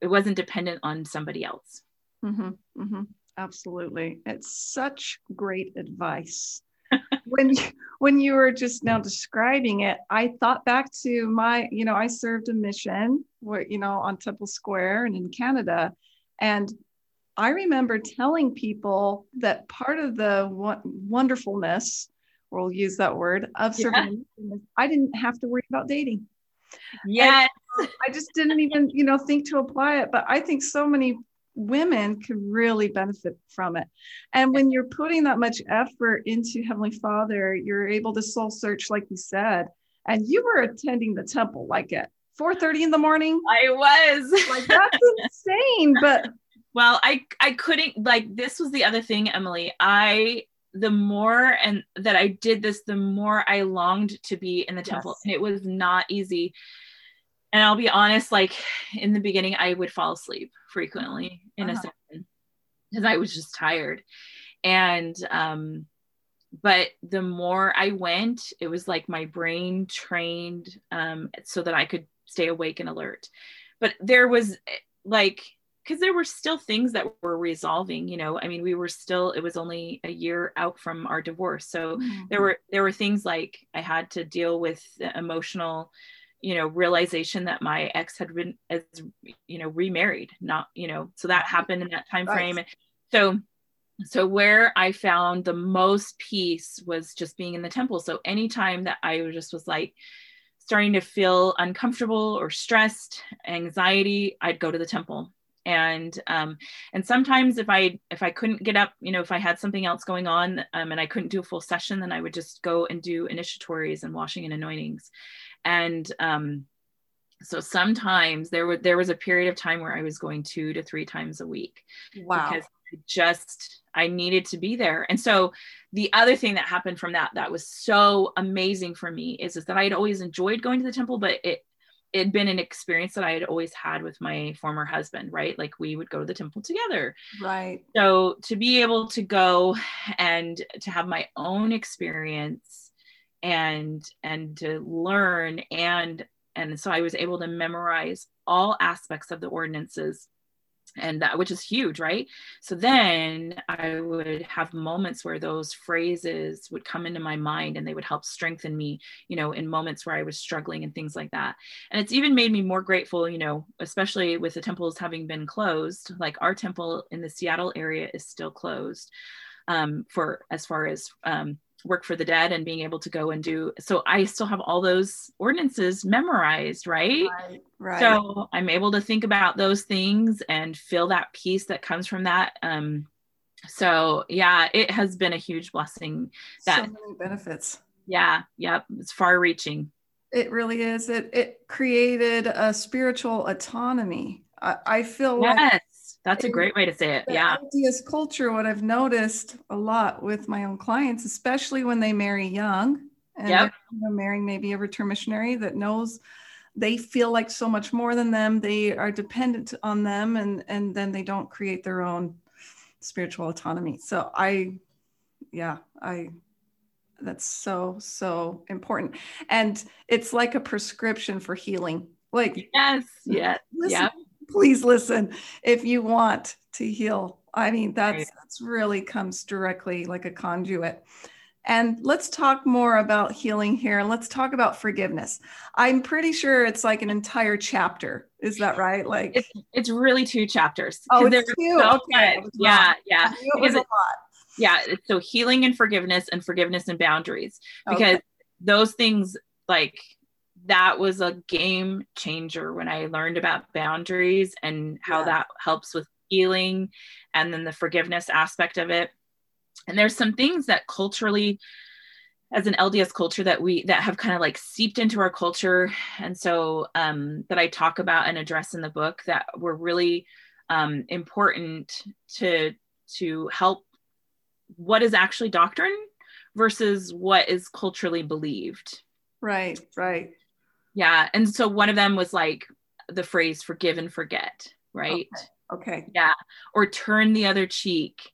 it wasn't dependent on somebody else. Mm-hmm, mm-hmm. Absolutely. It's such great advice. when you, when you were just now describing it, I thought back to my, you know, I served a mission where, you know, on Temple Square and in Canada. And I remember telling people that part of the wonderfulness, we'll use that word, of serving, yeah. I didn't have to worry about dating. Yes. I, I just didn't even, you know, think to apply it. But I think so many women could really benefit from it. And when you're putting that much effort into Heavenly Father, you're able to soul search, like you said. And you were attending the temple like at 4:30 in the morning. I was. Like that's insane. But well, I I couldn't like this was the other thing, Emily. I the more and that I did this, the more I longed to be in the temple. Yes. And it was not easy and I'll be honest, like in the beginning, I would fall asleep frequently in uh-huh. a session because I was just tired. And, um, but the more I went, it was like my brain trained um, so that I could stay awake and alert. But there was like, because there were still things that were resolving you know i mean we were still it was only a year out from our divorce so mm-hmm. there were there were things like i had to deal with emotional you know realization that my ex had been as you know remarried not you know so that happened in that time frame. Right. so so where i found the most peace was just being in the temple. So anytime that i just was like starting to feel uncomfortable or stressed anxiety i'd go to the temple. And um, and sometimes if I if I couldn't get up, you know, if I had something else going on um, and I couldn't do a full session, then I would just go and do initiatories and washing and anointings and um, so sometimes there was there was a period of time where I was going two to three times a week. Wow. Because I just I needed to be there. And so the other thing that happened from that that was so amazing for me is, is that I had always enjoyed going to the temple, but it it had been an experience that I had always had with my former husband, right? Like we would go to the temple together. Right. So to be able to go and to have my own experience and and to learn and and so i was able to memorize all aspects of the ordinances and that which is huge right? So then i would have moments where those phrases would come into my mind and they would help strengthen me you know in moments where i was struggling and things like that. And it's even made me more grateful you know especially with the temples having been closed like our temple in the seattle area is still closed um, for as far as um, work for the dead and being able to go and do so i still have all those ordinances memorized right? right right. So i'm able to think about those things and feel that peace that comes from that um so yeah it has been a huge blessing that so many benefits. Yeah yep it's far reaching it really is. It it created a spiritual autonomy. I, I feel yes. like that's a great way to say it. Yeah. LDS culture, what I've noticed a lot with my own clients, especially when they marry young and yep. you know, marrying maybe a return missionary that knows they feel like so much more than them. They are dependent on them and and then they don't create their own spiritual autonomy. So I yeah, I that's so so important and it's like a prescription for healing like yes yeah yeah please listen if you want to heal. I mean, that's, that's really comes directly like a conduit. And let's talk more about healing here. and Let's talk about forgiveness. I'm pretty sure it's like an entire chapter. Is that right? Like it's, it's really two chapters. Oh, it's two. So okay. Yeah, yeah. It was a lot. Yeah. So healing and forgiveness and forgiveness and boundaries. Because okay. those things like that was a game changer when I learned about boundaries and how yeah. that helps with healing and then the forgiveness aspect of it. And there's some things that culturally as an LDS culture that we that have kind of like seeped into our culture and so um that I talk about and address in the book that were really um important to to help what is actually doctrine versus what is culturally believed. Right, right yeah and so one of them was like the phrase forgive and forget, right? Okay. okay. Yeah. Or turn the other cheek.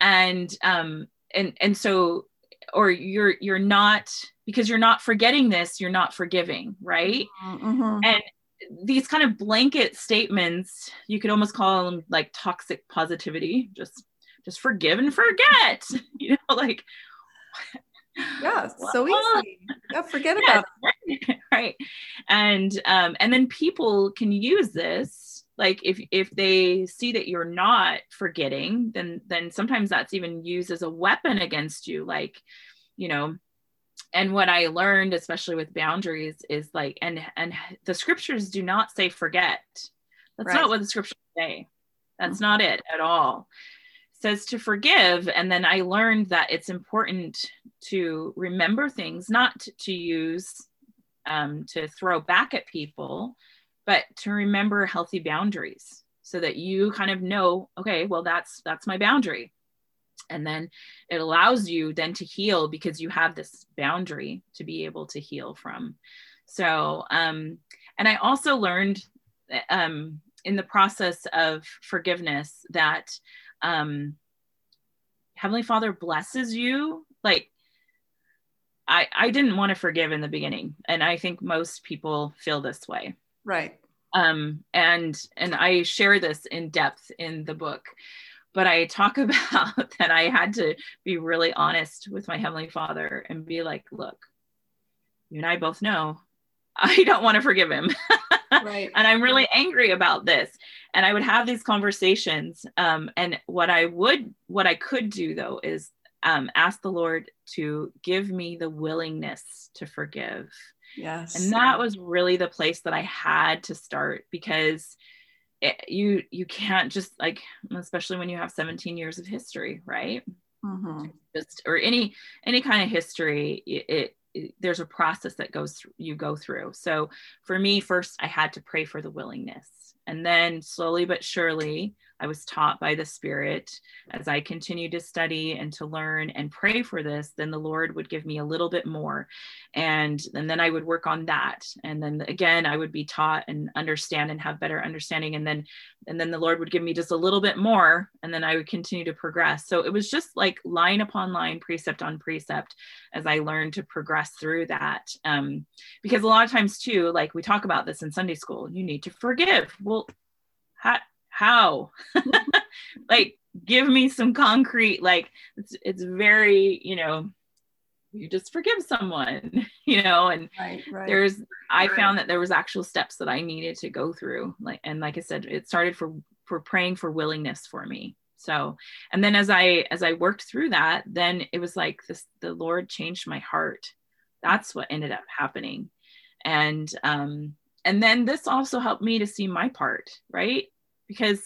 And um and and so or you're you're not because you're not forgetting this, you're not forgiving, right? Mm-hmm. And these kind of blanket statements, you could almost call them like toxic positivity, just just forgive and forget. You know, like yeah so easy. Yeah forget about it. right and um and then people can use this like if if they see that you're not forgetting then then sometimes that's even used as a weapon against you like you know and what i learned especially with boundaries is like and and the scriptures do not say forget. That's right. not what the scriptures say. That's mm-hmm. not it at all says to forgive and then i learned that it's important to remember things not to use um, to throw back at people but to remember healthy boundaries so that you kind of know okay well that's that's my boundary. And then it allows you then to heal because you have this boundary to be able to heal from. So um and i also learned um in the process of forgiveness that um, Heavenly Father blesses you. Like, I, I didn't want to forgive in the beginning. And I think most people feel this way. Right. Um, and and I share this in depth in the book but I talk about that I had to be really honest with my Heavenly Father and be like, look, you and I both know I don't want to forgive him. right. and I'm really angry about this. And I would have these conversations. Um, and what I would, what I could do though, is um, ask the Lord to give me the willingness to forgive. Yes. And that was really the place that I had to start because it, you you can't just like especially when you have 17 years of history, right? Mm-hmm. Just or any any kind of history, it there's a process that goes through, you go through. So for me, first I had to pray for the willingness. And then slowly but surely, I was taught by the Spirit as I continued to study and to learn and pray for this, then the Lord would give me a little bit more. And, and then I would work on that. And then again, I would be taught and understand and have better understanding. And then, and then the Lord would give me just a little bit more. And then I would continue to progress. So it was just like line upon line, precept on precept as I learned to progress through that. Um, because a lot of times, too, like we talk about this in Sunday school, you need to forgive. Well, how, how? Like give me some concrete like it's it's very you know you just forgive someone you know and right, right. there's i right. found that there was actual steps that i needed to go through like and like i said it started for for praying for willingness for me. So and then as i as i worked through that then it was like this the lord changed my heart. That's what ended up happening. And um and then this also helped me to see my part right because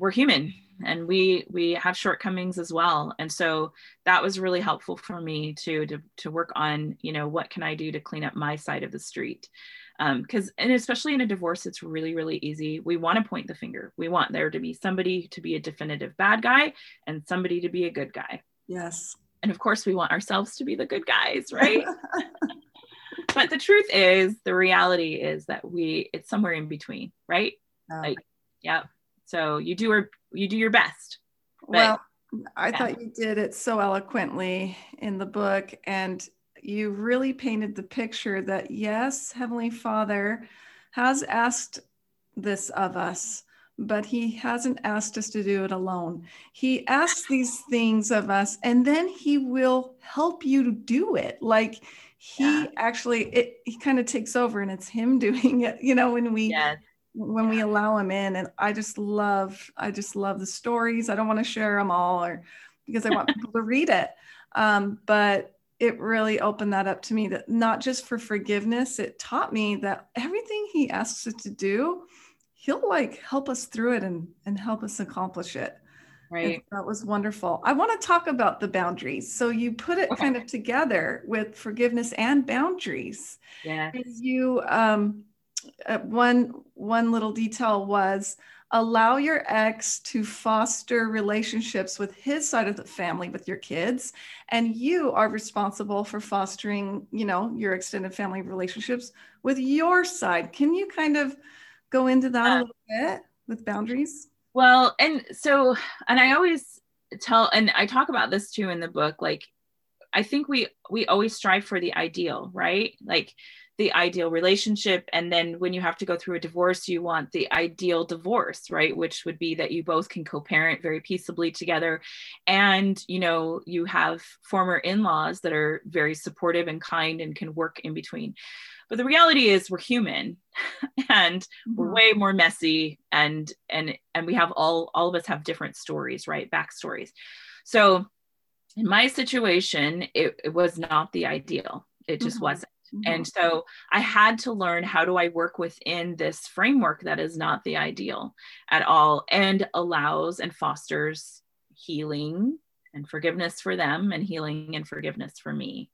we're human and we we have shortcomings as well. And so that was really helpful for me to to, to work on you know what can i do to clean up my side of the street? Because um, and especially in a divorce it's really really easy. We want to point the finger. We want there to be somebody to be a definitive bad guy and somebody to be a good guy. Yes. And of course we want ourselves to be the good guys right? But the truth is the reality is that we it's somewhere in between right Oh. Like, yeah. So you do your you do your best. But, well, I yeah. thought you did it so eloquently in the book, and you really painted the picture that yes, Heavenly Father has asked this of us, but He hasn't asked us to do it alone. He asks these things of us, and then He will help you to do it. Like He yeah. actually, it He kind of takes over, and it's Him doing it. You know, when we. Yes when we allow him in and i just love i just love the stories. I don't want to share them all or because i want people to read it. Um, but it really opened that up to me that not just for forgiveness it taught me that everything he asks us to do he'll like help us through it and and help us accomplish it. Right. and that was wonderful. I want to talk about the boundaries. So you put it okay. kind of together with forgiveness and boundaries. Yeah you um uh, one one little detail was allow your ex to foster relationships with his side of the family with your kids and you are responsible for fostering you know your extended family relationships with your side. Can you kind of go into that a little bit with boundaries? Well and so and i always tell and i talk about this too in the book like i think we we always strive for the ideal right? Like the ideal relationship and then when you have to go through a divorce you want the ideal divorce right? Which would be that you both can co-parent very peaceably together. And you know you have former in-laws that are very supportive and kind and can work in between. But the reality is we're human and mm-hmm. we're way more messy and and and we have all all of us have different stories right? Backstories. So in my situation it, it was not the ideal. It just mm-hmm. wasn't Mm-hmm. And so I had to learn how do I work within this framework that is not the ideal at all and allows and fosters healing and forgiveness for them and healing and forgiveness for me.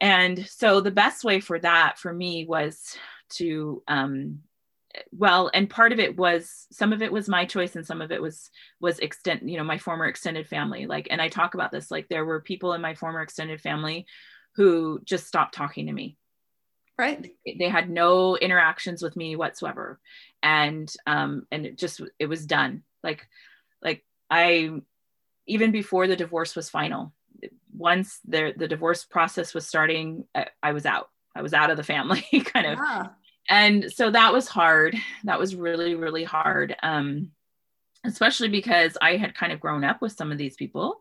And so the best way for that for me was to um, well and part of it was some of it was my choice and some of it was was extend you know my former extended family like and i talk about this like there were people in my former extended family who just stopped talking to me. Right. They had no interactions with me whatsoever. And um and it just it was done. Like like I even before the divorce was final, once the the divorce process was starting, I, I was out. I was out of the family kind of. Yeah. And so that was hard. That was really really hard. Um especially because I had kind of grown up with some of these people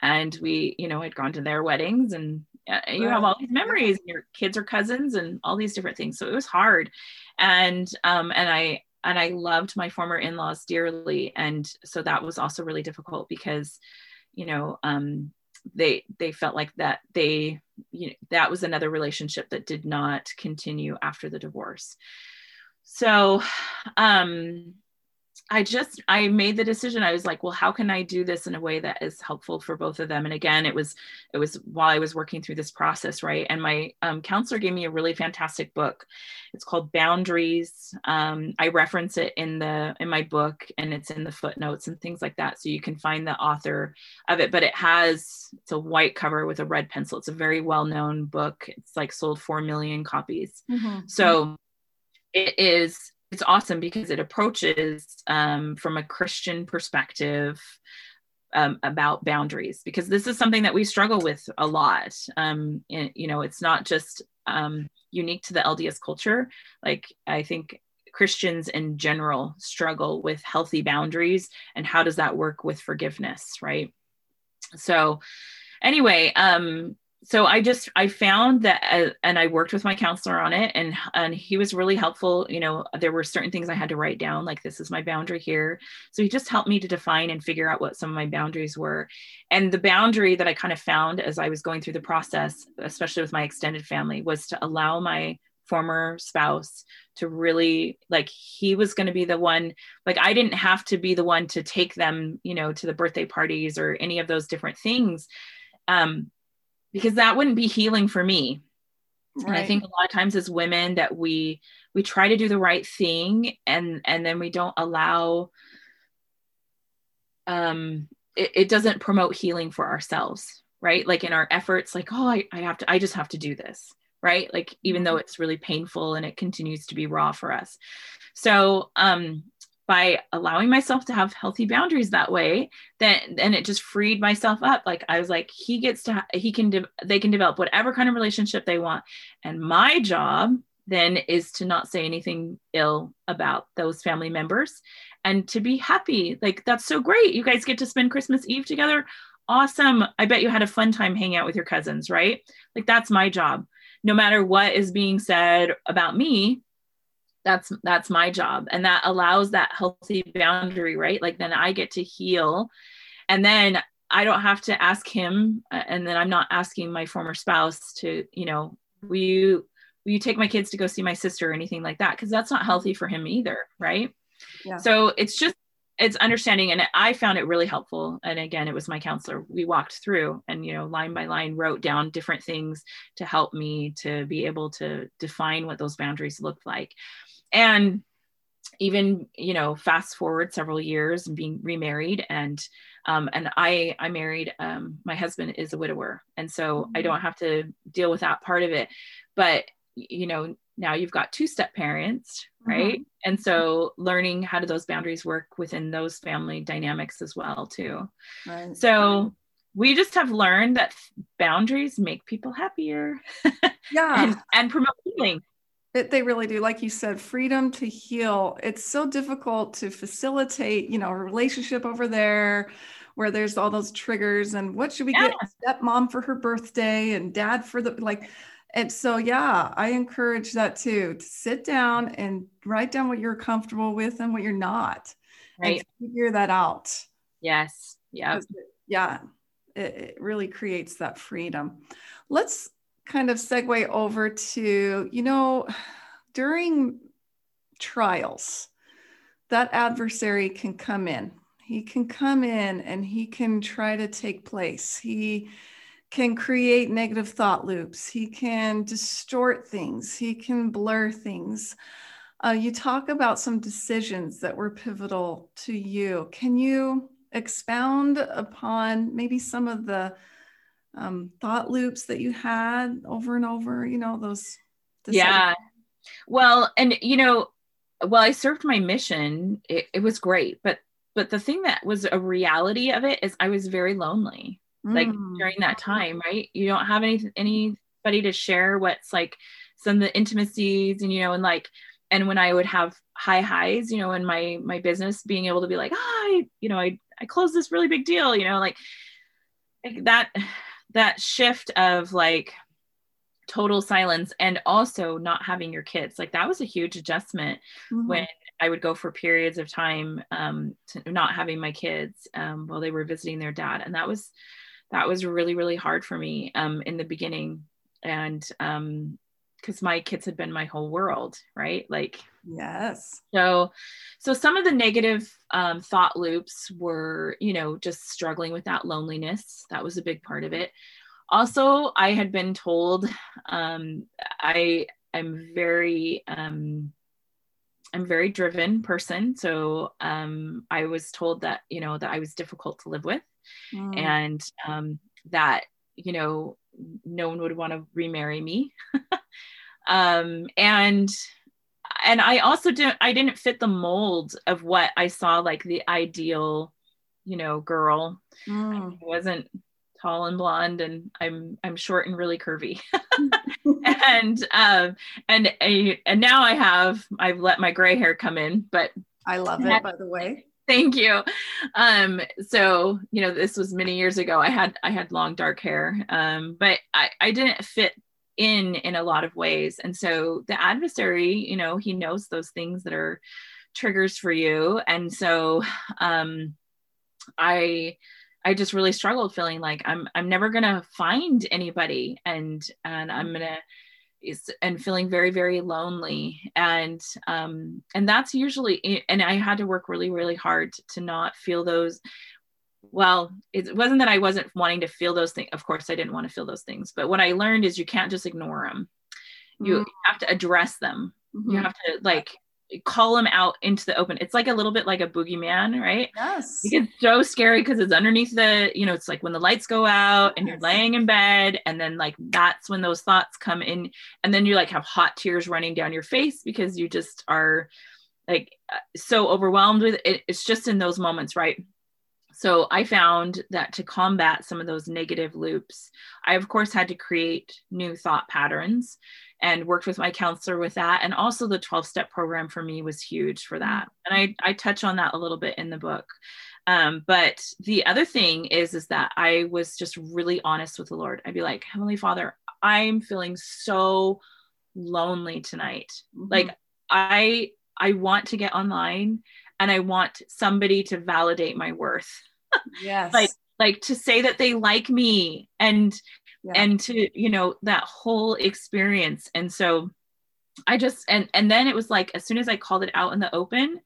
and we you know had gone to their weddings and you have all these memories and your kids are cousins and all these different things. So it was hard. And um and i and i loved my former in-laws dearly. And so that was also really difficult because you know um they they felt like that they you know that was another relationship that did not continue after the divorce. So um I just I made the decision. I was like, well, how can I do this in a way that is helpful for both of them? And again, it was it was while I was working through this process, right? And my um, counselor gave me a really fantastic book. It's called Boundaries. Um, I reference it in the in my book, and it's in the footnotes and things like that, so you can find the author of it. But it has it's a white cover with a red pencil. It's a very well known book. It's like sold four million copies. Mm-hmm. So it is it's awesome because it approaches um, from a Christian perspective um, about boundaries because this is something that we struggle with a lot. Um, and, you know, it's not just um, unique to the LDS culture. Like I think Christians in general struggle with healthy boundaries and how does that work with forgiveness, right? So, anyway, um, so I just I found that uh, and I worked with my counselor on it and and he was really helpful you know there were certain things I had to write down like this is my boundary here. So he just helped me to define and figure out what some of my boundaries were. And the boundary that I kind of found as I was going through the process especially with my extended family was to allow my former spouse to really like he was going to be the one like I didn't have to be the one to take them you know to the birthday parties or any of those different things. Um because that wouldn't be healing for me right. and i think a lot of times as women that we we try to do the right thing and and then we don't allow um it, it doesn't promote healing for ourselves right like in our efforts like oh I, I have to i just have to do this right like even though mm-hmm. it's really painful and it continues to be raw for us so um by allowing myself to have healthy boundaries that way then and it just freed myself up. Like i was like he gets to he can de- they can develop whatever kind of relationship they want. And my job then is to not say anything ill about those family members and to be happy. Like that's so great. You guys get to spend christmas eve together. Awesome. I bet you had a fun time hanging out with your cousins right? Like that's my job. No matter what is being said about me that's that's my job. And that allows that healthy boundary right? Like then i get to heal. And then i don't have to ask him uh, and then i'm not asking my former spouse to you know will you will you take my kids to go see my sister or anything like that because that's not healthy for him either right? Yeah. so it's just it's understanding and i found it really helpful. And again it was my counselor. We walked through and you know line by line wrote down different things to help me to be able to define what those boundaries looked like and even you know fast forward several years and being remarried and um, and i i married um, my husband is a widower. And so mm-hmm. i don't have to deal with that part of it. But you know now you've got two step parents right? Mm-hmm. and so learning how do those boundaries work within those family dynamics as well too. Right. so we just have learned that boundaries make people happier. Yeah. And, and promote healing it, they really do. Like you said, freedom to heal. It's so difficult to facilitate, you know, a relationship over there where there's all those triggers and what should we yeah. get stepmom for her birthday and dad for the like and so yeah i encourage that too to sit down and write down what you're comfortable with and what you're not right figure that out yes yeah yeah it, it really creates that freedom let's kind of segue over to, you know, during trials, that adversary can come in. He can come in and he can try to take place. He can create negative thought loops. He can distort things. He can blur things. Uh, you talk about some decisions that were pivotal to you. Can you expound upon maybe some of the um, thought loops that you had over and over you know those yeah well and you know well i served my mission it, it, was great but but the thing that was a reality of it is i was very lonely mm. like during that time right you don't have any anybody to share what's like some of the intimacies and you know and like and when i would have high highs you know in my my business being able to be like hi you know i i closed this really big deal you know like, like that that shift of like total silence and also not having your kids like that was a huge adjustment mm-hmm. when i would go for periods of time um, to not having my kids um, while they were visiting their dad and that was that was really really hard for me um, in the beginning and um, because my kids had been my whole world right? Like yes. so so some of the negative um, thought loops were you know just struggling with that loneliness. That was a big part of it. Also i had been told um, i i'm very um, i'm very driven person. So um, i was told that you know that i was difficult to live with mm. and um, that you know no one would want to remarry me um, and and I also didn't I didn't fit the mold of what I saw like the ideal, you know, girl. Mm. I wasn't tall and blonde and I'm I'm short and really curvy. and um and and now I have I've let my gray hair come in, but I love it by the way. Thank you. Um so, you know, this was many years ago. I had I had long dark hair. Um but I I didn't fit in in a lot of ways and so the adversary you know he knows those things that are triggers for you and so um i i just really struggled feeling like i'm i'm never gonna find anybody and and i'm gonna is and feeling very very lonely and um and that's usually and i had to work really really hard to not feel those well, it wasn't that I wasn't wanting to feel those things. Of course, I didn't want to feel those things. But what I learned is you can't just ignore them. You mm-hmm. have to address them. Mm-hmm. You have to like call them out into the open. It's like a little bit like a boogeyman, right? Yes. It's so scary because it's underneath the, you know, it's like when the lights go out and you're laying in bed, and then like that's when those thoughts come in, and then you like have hot tears running down your face because you just are like uh, so overwhelmed with it. It's just in those moments, right? So I found that to combat some of those negative loops, I of course had to create new thought patterns and worked with my counselor with that. And also the 12 step program for me was huge for that. And I, I touch on that a little bit in the book. Um, but the other thing is, is that I was just really honest with the Lord. I'd be like, Heavenly Father, I'm feeling so lonely tonight. Mm-hmm. Like I, I want to get online and I want somebody to validate my worth yes like like to say that they like me and yeah. and to you know that whole experience and so i just and and then it was like as soon as i called it out in the open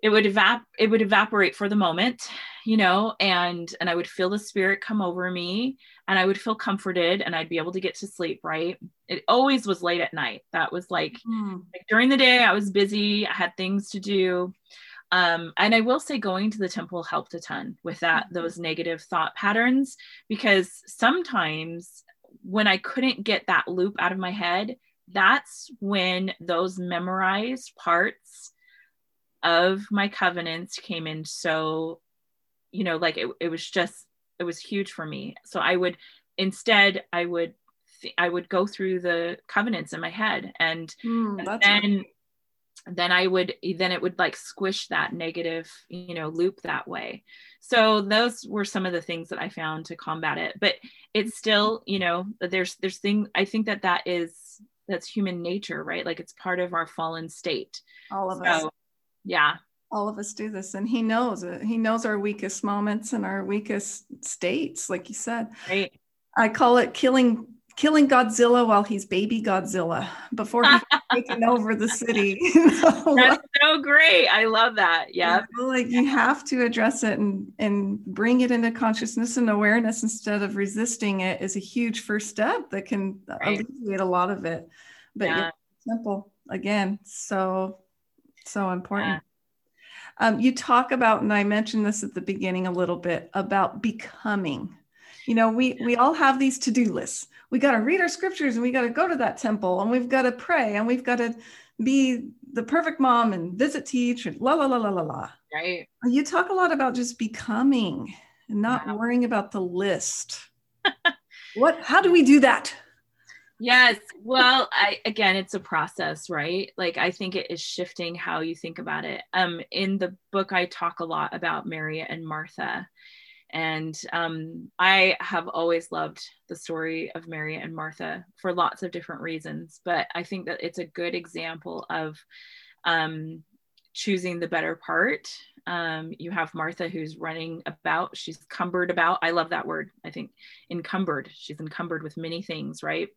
it would evap it would evaporate for the moment you know and and i would feel the spirit come over me and i would feel comforted and i'd be able to get to sleep right it always was late at night that was like, mm. like during the day i was busy i had things to do um, and i will say going to the temple helped a ton with that mm-hmm. those negative thought patterns because sometimes when i couldn't get that loop out of my head that's when those memorized parts of my covenants came in so you know like it, it was just it was huge for me so i would instead i would th- i would go through the covenants in my head and, mm, and then then i would then it would like squish that negative you know loop that way. So those were some of the things that i found to combat it. But it's still you know there's there's thing, i think that that is that's human nature right? Like it's part of our fallen state. All of so, us. yeah. All of us do this and he knows it. He knows our weakest moments and our weakest states like you said. Right. I call it killing killing godzilla while he's baby godzilla before he's taking over the city that's so great i love that yeah you know, like you have to address it and and bring it into consciousness and awareness instead of resisting it is a huge first step that can right. alleviate a lot of it but yeah. simple again so so important. Yeah. Um, you talk about, and I mentioned this at the beginning a little bit about becoming. You know, we we all have these to do lists. We got to read our scriptures, and we got to go to that temple, and we've got to pray, and we've got to be the perfect mom and visit teach and la la la la la la. Right. You talk a lot about just becoming and not yeah. worrying about the list. what? How do we do that? yes well i again it's a process right like i think it is shifting how you think about it um in the book i talk a lot about mary and martha and um, i have always loved the story of mary and martha for lots of different reasons but i think that it's a good example of um, choosing the better part. Um, you have martha who's running about. She's cumbered about. I love that word. I think encumbered. She's encumbered with many things right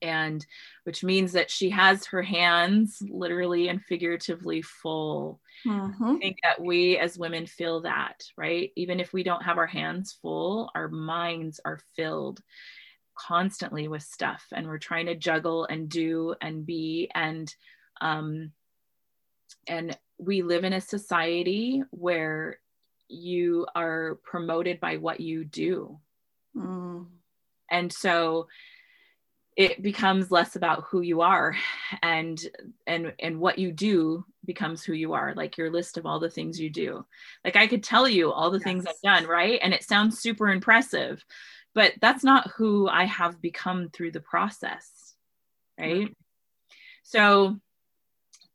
and which means that she has her hands literally and figuratively full. Mm-hmm. I think that we as women feel that, right? Even if we don't have our hands full, our minds are filled constantly with stuff and we're trying to juggle and do and be and um and we live in a society where you are promoted by what you do. Mm. And so it becomes less about who you are and and and what you do becomes who you are like your list of all the things you do like i could tell you all the yes. things i've done right and it sounds super impressive but that's not who i have become through the process right mm-hmm. so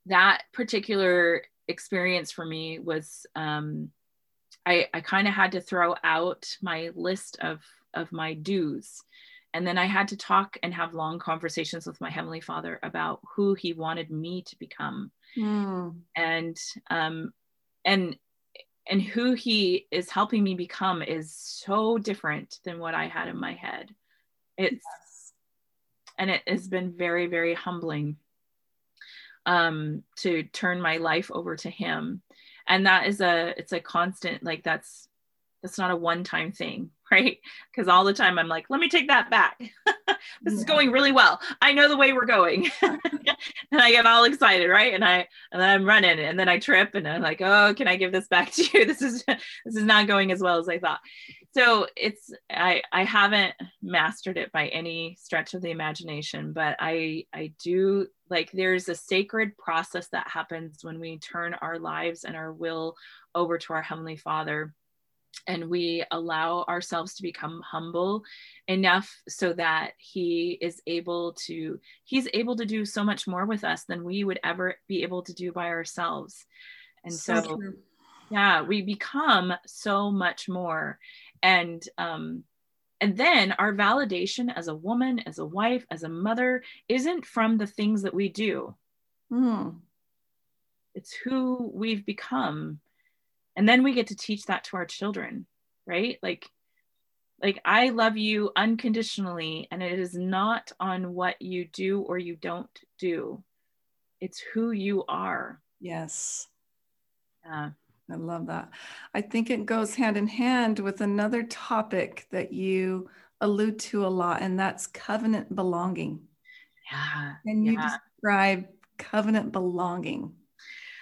that particular experience for me was um i i kind of had to throw out my list of of my dues and then I had to talk and have long conversations with my Heavenly Father about who He wanted me to become. Mm. And, um, and, and who He is helping me become is so different than what I had in my head. It's, yes. and it has been very, very humbling um, to turn my life over to Him. And that is a, it's a constant, like that's, that's not a one time thing right? Because all the time I'm like, let me take that back. this yeah. is going really well. I know the way we're going. and I get all excited, right? And I and then I'm running and then I trip and I'm like, oh, can I give this back to you? This is this is not going as well as I thought. So it's I I haven't mastered it by any stretch of the imagination, but I I do like there's a sacred process that happens when we turn our lives and our will over to our heavenly father and we allow ourselves to become humble enough so that he is able to he's able to do so much more with us than we would ever be able to do by ourselves. And so, so yeah we become so much more. And um and then our validation as a woman as a wife as a mother isn't from the things that we do. Mm. it's who we've become and then we get to teach that to our children right like like i love you unconditionally and it is not on what you do or you don't do it's who you are yes Yeah. I love that. I think it goes hand in hand with another topic that you allude to a lot, and that's covenant belonging. Yeah. and you yeah. describe covenant belonging?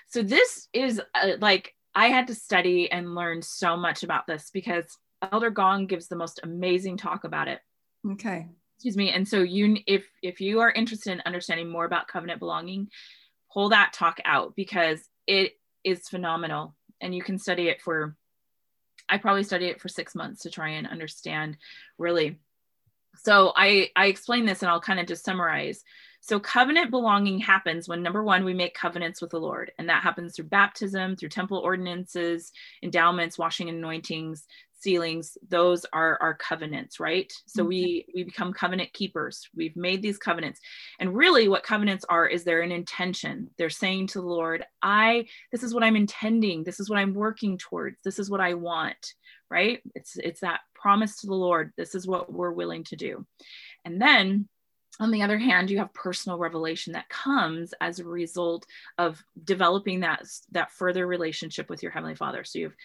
So, this is uh, like I had to study and learn so much about this because Elder Gong gives the most amazing talk about it. Okay. Excuse me. And so you if if you are interested in understanding more about covenant belonging, pull that talk out because it is phenomenal and you can study it for I probably studied it for 6 months to try and understand really. So I I explain this and I'll kind of just summarize. So, covenant belonging happens when number one, we make covenants with the Lord, and that happens through baptism, through temple ordinances, endowments, washing and anointings, sealings. Those are our covenants, right? So mm-hmm. we we become covenant keepers. We've made these covenants, and really, what covenants are is they're an intention. They're saying to the Lord, "I this is what I'm intending. This is what I'm working towards. This is what I want." Right? It's it's that promise to the Lord. This is what we're willing to do, and then on the other hand you have personal revelation that comes as a result of developing that that further relationship with your heavenly father. So you have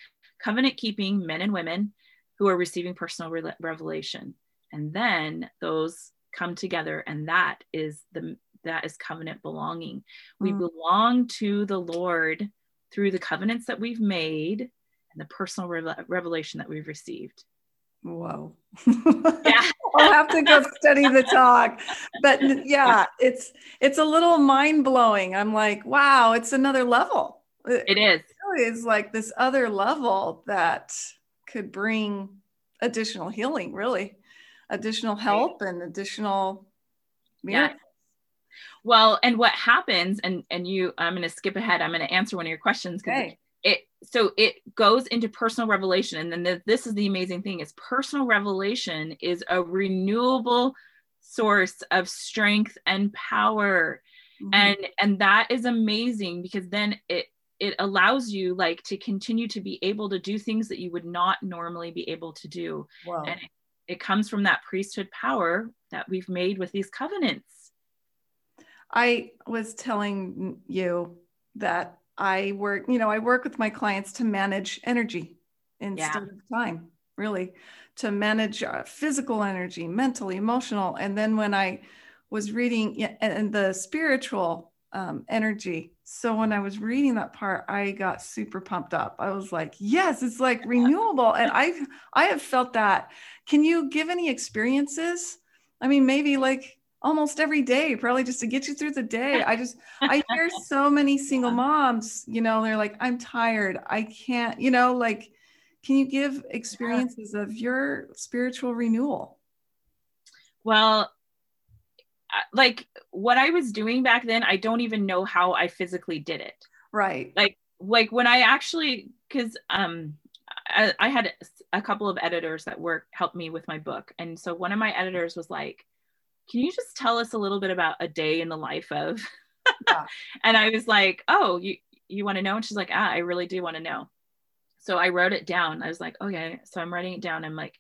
covenant keeping men and women who are receiving personal re- revelation. And then those come together and that is the that is covenant belonging. Mm. we belong to the lord through the covenants that we've made and the personal re- revelation that we've received Whoa. yeah. I'll have to go study the talk. But yeah, it's it's a little mind blowing. I'm like, wow, it's another level. It is. It is like this other level that could bring additional healing, really, additional help and additional miracles. Yeah. Well, and what happens, and and you, I'm going to skip ahead. I'm going to answer one of your questions because okay so it goes into personal revelation and then the, this is the amazing thing is personal revelation is a renewable source of strength and power mm-hmm. and and that is amazing because then it it allows you like to continue to be able to do things that you would not normally be able to do wow. and it, it comes from that priesthood power that we've made with these covenants i was telling you that I work, you know, I work with my clients to manage energy instead yeah. of time, really, to manage uh, physical energy, mental, emotional. And then when I was reading and the spiritual um, energy. So when I was reading that part, I got super pumped up. I was like, yes, it's like renewable. And I I have felt that. Can you give any experiences? I mean, maybe like almost every day, probably just to get you through the day. I just, I hear so many single moms, you know, they're like, I'm tired. I can't, you know, like, can you give experiences of your spiritual renewal? Well, like what I was doing back then, I don't even know how I physically did it. Right. Like, like when I actually, cause, um, I, I had a couple of editors that work helped me with my book. And so one of my editors was like, can you just tell us a little bit about a day in the life of yeah. and i was like oh you you want to know? And she's like ah i really do want to know. So i wrote it down. I was like okay so i'm writing it down. I'm like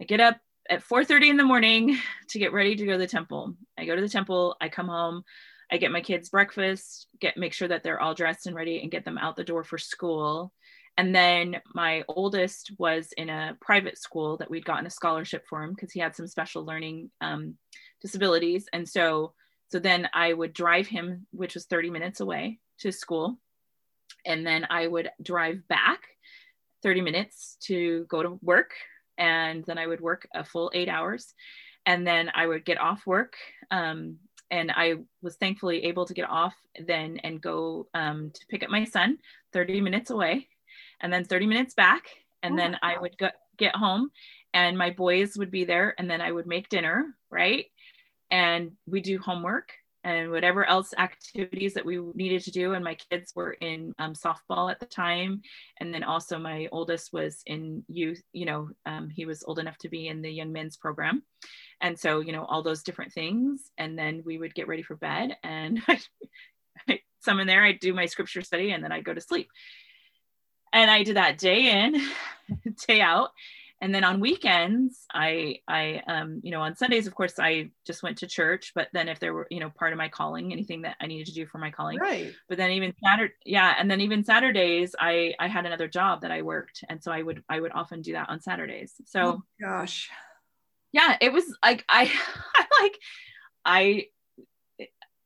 i get up at 4.30 in the morning to get ready to go to the temple. I go to the temple. I come home. I get my kids breakfast get make sure that they're all dressed and ready and get them out the door for school. And then my oldest was in a private school that we'd gotten a scholarship for him because he had some special learning um, disabilities. And so, so then I would drive him, which was 30 minutes away to school. And then I would drive back 30 minutes to go to work. And then I would work a full eight hours. And then I would get off work. Um, and I was thankfully able to get off then and go um, to pick up my son 30 minutes away and then 30 minutes back. And oh then I would go, get home and my boys would be there and then I would make dinner, right? And we do homework and whatever else activities that we needed to do. And my kids were in um, softball at the time. And then also my oldest was in youth, you know, um, he was old enough to be in the young men's program. And so, you know, all those different things. And then we would get ready for bed and some in there, I'd do my scripture study and then I'd go to sleep. And I did that day in, day out. And then on weekends i i um you know on sundays of course i just went to church but then if there were you know part of my calling anything that i needed to do for my calling. Right. But then even saturday yeah and then even saturdays i i had another job that i worked and so i would i would often do that on saturdays. So oh, gosh. Yeah it was like i i like i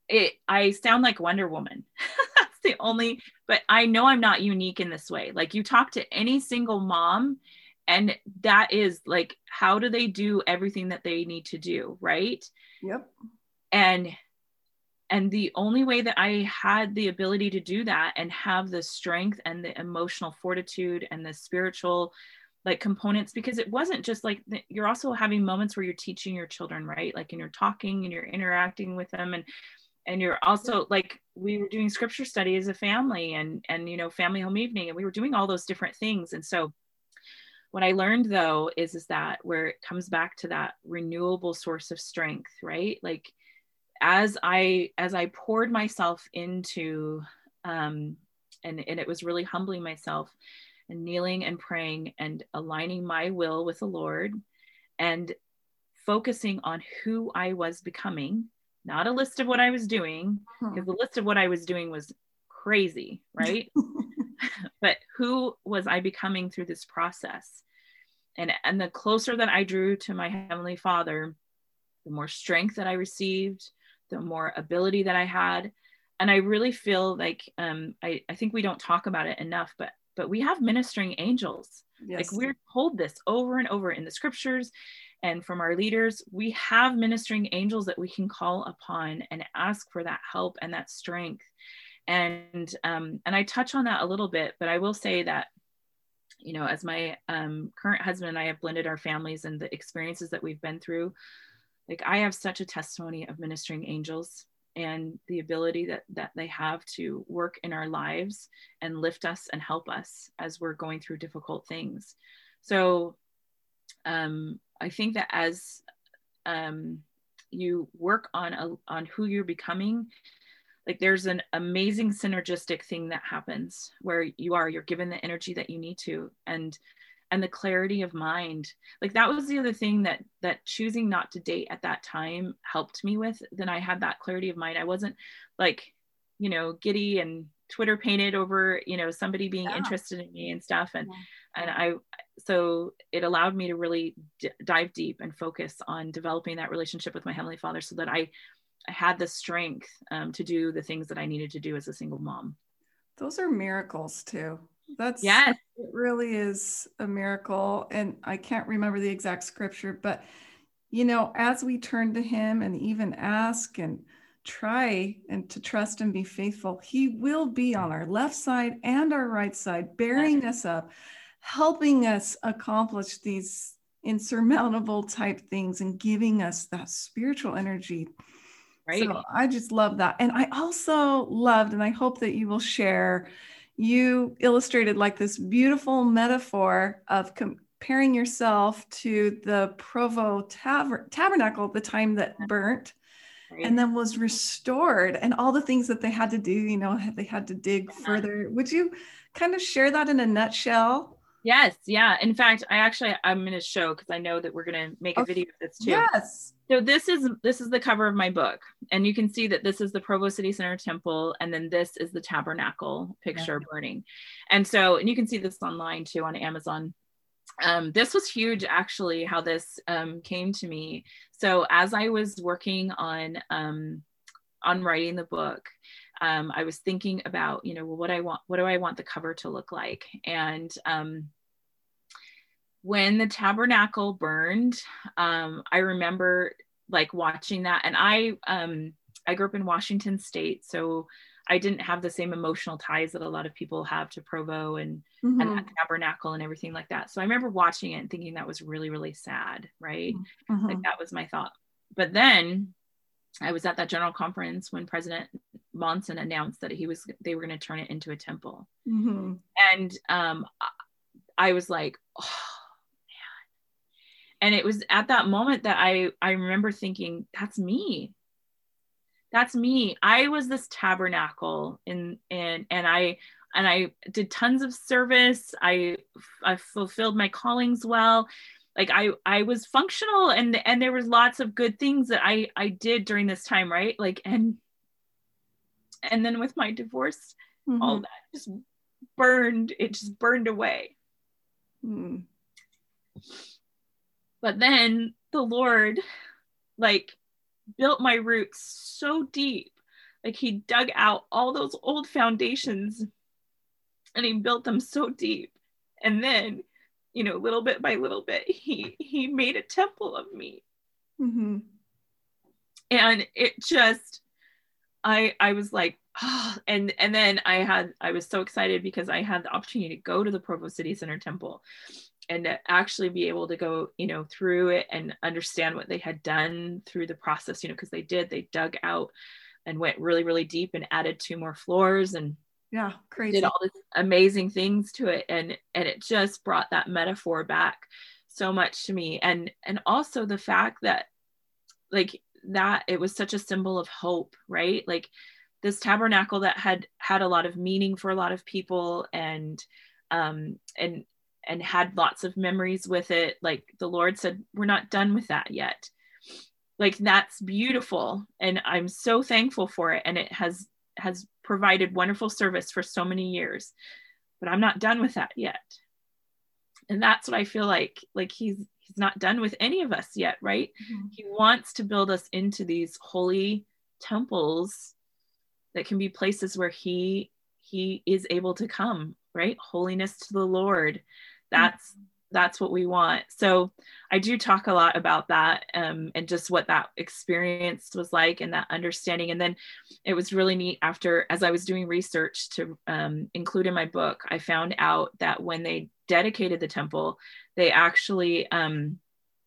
it i sound like wonder woman. That's the only but i know i'm not unique in this way. Like you talk to any single mom and that is like how do they do everything that they need to do right? Yep. And and the only way that i had the ability to do that and have the strength and the emotional fortitude and the spiritual like components because it wasn't just like you're also having moments where you're teaching your children right? Like and you're talking and you're interacting with them. And and you're also like we were doing scripture study as a family and and you know family home evening and we were doing all those different things. And so what i learned though is is that where it comes back to that renewable source of strength right like as i as i poured myself into um and and it was really humbling myself and kneeling and praying and aligning my will with the lord and focusing on who i was becoming not a list of what i was doing because hmm. the list of what i was doing was crazy right but who was I becoming through this process? And, and the closer that I drew to my Heavenly Father, the more strength that I received, the more ability that I had. And I really feel like um, I, I think we don't talk about it enough, but but we have ministering angels. Yes. Like we're told this over and over in the scriptures and from our leaders. We have ministering angels that we can call upon and ask for that help and that strength and um, and I touch on that a little bit, but I will say that you know as my um, current husband and I have blended our families and the experiences that we've been through, like I have such a testimony of ministering angels and the ability that that they have to work in our lives and lift us and help us as we're going through difficult things. So um, I think that as um, you work on a, on who you're becoming like there's an amazing synergistic thing that happens where you are you're given the energy that you need to and and the clarity of mind like that was the other thing that that choosing not to date at that time helped me with then i had that clarity of mind i wasn't like you know giddy and twitter painted over you know somebody being yeah. interested in me and stuff and yeah. and i so it allowed me to really d- dive deep and focus on developing that relationship with my heavenly father so that i I had the strength um, to do the things that I needed to do as a single mom. Those are miracles too. That's yes, it really is a miracle. And I can't remember the exact scripture, but you know, as we turn to Him and even ask and try and to trust and be faithful, He will be on our left side and our right side, bearing us up, helping us accomplish these insurmountable type things and giving us that spiritual energy Right. So I just love that. And I also loved, and I hope that you will share, you illustrated like this beautiful metaphor of comparing yourself to the Provo taber- tabernacle, the time that mm-hmm. burnt. Right. and then was restored and all the things that they had to do you know they had to dig uh-huh. further would you kind of share that in a nutshell yes yeah. In fact i actually i'm going to show because i know that we're going to make a okay. video of this too. Yes. So this is this is the cover of my book and you can see that this is the provo city center temple and then this is the tabernacle picture yeah. burning. And so and you can see this online too on amazon. Um, this was huge actually how this um, came to me. So as i was working on um, on writing the book um, i was thinking about you know well, what i want what do i want the cover to look like? And um, when the tabernacle burned, um, I remember like watching that, and I um, I grew up in Washington State, so I didn't have the same emotional ties that a lot of people have to Provo and mm-hmm. and that tabernacle and everything like that. So I remember watching it and thinking that was really really sad, right? Mm-hmm. Like that was my thought. But then I was at that general conference when President Monson announced that he was they were going to turn it into a temple, mm-hmm. and um, I was like. Oh, and it was at that moment that i i remember thinking that's me that's me i was this tabernacle in and and i and I did tons of service. I I fulfilled my callings well. Like I I was functional and and there was lots of good things that I I did during this time, right? Like and and then with my divorce, mm-hmm. all that just burned, it just burned away. Mm. But then the Lord like built my roots so deep. Like he dug out all those old foundations and he built them so deep and then you know little bit by little bit he he made a temple of me mm-hmm. and it just i i was like oh, and and then i had i was so excited because i had the opportunity to go to the provo city center temple and to actually be able to go you know through it and understand what they had done through the process you know because they did they dug out and went really really deep and added two more floors and yeah crazy. did all these amazing things to it. And and it just brought that metaphor back so much to me. And and also the fact that like that it was such a symbol of hope right? Like this tabernacle that had had a lot of meaning for a lot of people and um and and had lots of memories with it like the lord said we're not done with that yet. Like that's beautiful and i'm so thankful for it and it has has provided wonderful service for so many years but i'm not done with that yet. And that's what i feel like like he's he's not done with any of us yet right? Mm-hmm. he wants to build us into these holy temples that can be places where he he is able to come right? Holiness to the lord that's mm-hmm that's what we want. So I do talk a lot about that um, and just what that experience was like and that understanding. And then it was really neat after, as I was doing research to um, include in my book, I found out that when they dedicated the temple, they actually um,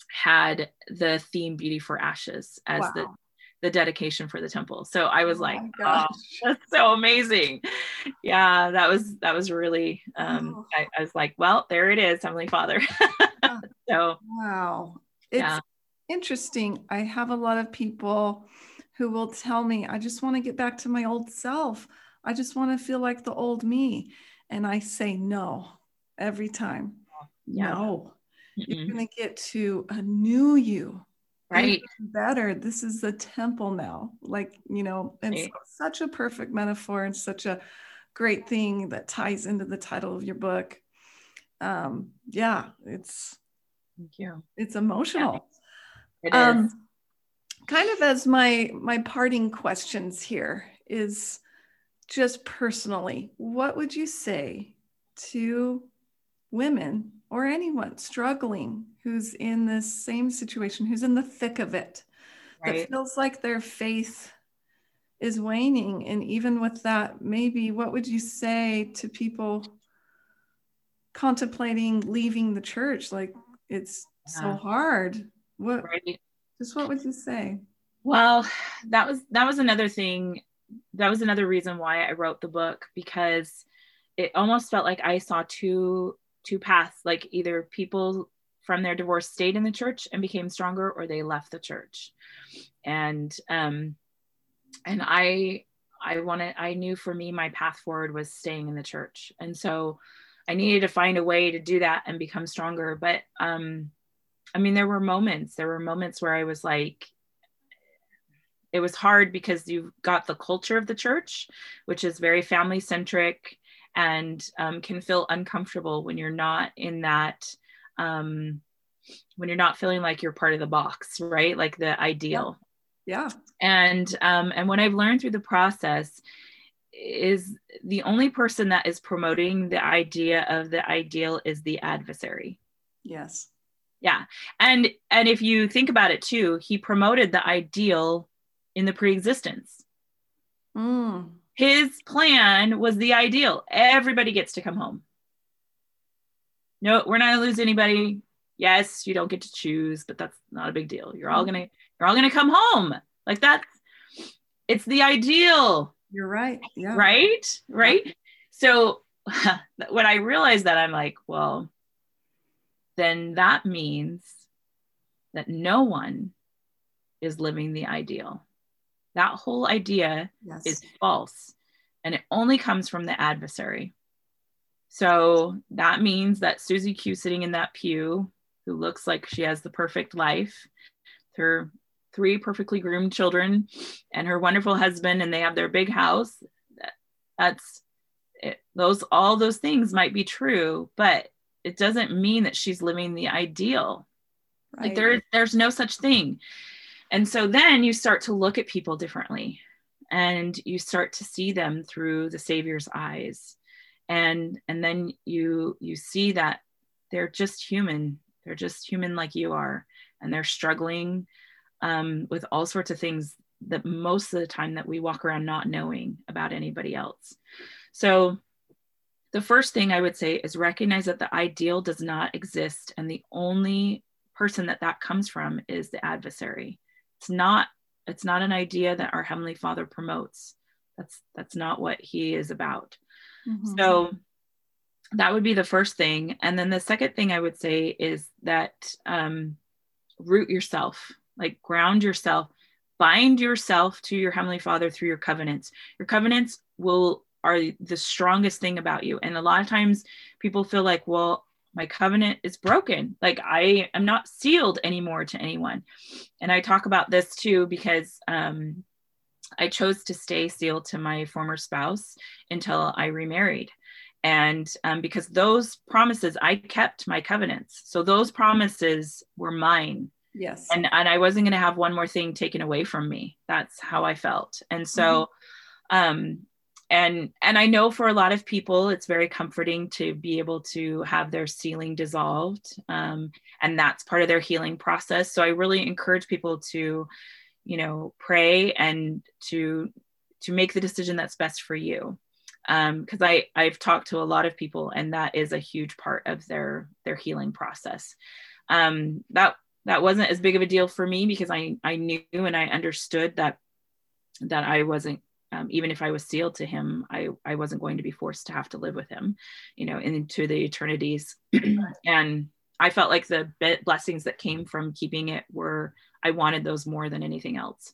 had the theme Beauty for Ashes as wow. the the dedication for the temple. So I was oh like, oh, that's so amazing. Yeah, that was that was really um oh. I, I, was like, well, there it is, Heavenly Father. so wow. It's yeah. interesting. I have a lot of people who will tell me, I just want to get back to my old self. I just want to feel like the old me. And I say no every time. Yeah. No. Mm-mm. You're going to get to a new you right. better. This is the temple now. Like you know and right. such a perfect metaphor and such a great thing that ties into the title of your book. Um yeah it's thank you. it's emotional. Yeah, it um, is. kind of as my my parting questions here is just personally what would you say to women or anyone struggling who's in this same situation, who's in the thick of it, right. that feels like their faith is waning. And even with that, maybe what would you say to people contemplating leaving the church? Like it's yeah. so hard. What right. just what would you say? Well, that was that was another thing. That was another reason why I wrote the book because it almost felt like I saw two two paths like either people from their divorce stayed in the church and became stronger or they left the church. And um and i i wanted i knew for me my path forward was staying in the church. And so i needed to find a way to do that and become stronger. But um i mean there were moments there were moments where i was like it was hard because you've got the culture of the church which is very family centric and um, can feel uncomfortable when you're not in that um, when you're not feeling like you're part of the box right? Like the ideal. Yeah, and um, and what i've learned through the process is the only person that is promoting the idea of the ideal is the adversary. Yes. Yeah. And and if you think about it too he promoted the ideal in the pre-existence. Mm his plan was the ideal. Everybody gets to come home. No, we're not gonna lose anybody. Yes, you don't get to choose, but that's not a big deal. You're all mm-hmm. gonna you're all gonna come home. Like that's it's the ideal. You're right. Yeah. Right? Right? Yeah. So when I realized that, I'm like, well, then that means that no one is living the ideal that whole idea yes. is false and it only comes from the adversary. So that means that Susie Q sitting in that pew, who looks like she has the perfect life, her three perfectly groomed children, and her wonderful husband, and they have their big house. That's it, those all those things might be true, but it doesn't mean that she's living the ideal. Right. Like there, there's no such thing. And so then you start to look at people differently and you start to see them through the savior's eyes. And and then you you see that they're just human. They're just human like you are. And they're struggling um, with all sorts of things that most of the time that we walk around not knowing about anybody else. So the first thing i would say is recognize that the ideal does not exist. And the only person that that comes from is the adversary it's not it's not an idea that our heavenly father promotes. That's that's not what he is about. Mm-hmm. so that would be the first thing. And then the second thing i would say is that um, root yourself like ground yourself bind yourself to your heavenly father through your covenants. Your covenants will are the strongest thing about you. And a lot of times people feel like well my covenant is broken. Like i am not sealed anymore to anyone. And i talk about this too because um, i chose to stay sealed to my former spouse until i remarried. And um, because those promises i kept my covenants. So those promises were mine. Yes. And and i wasn't going to have one more thing taken away from me. That's how i felt. And so mm-hmm. um and and i know for a lot of people it's very comforting to be able to have their sealing dissolved um, and that's part of their healing process. So i really encourage people to you know pray and to to make the decision that's best for you. Because um, i i've talked to a lot of people and that is a huge part of their their healing process. Um, that that wasn't as big of a deal for me because i i knew and i understood that that i wasn't um, even if I was sealed to him, I, I wasn't going to be forced to have to live with him, you know, into the eternities. and I felt like the blessings that came from keeping it were, I wanted those more than anything else.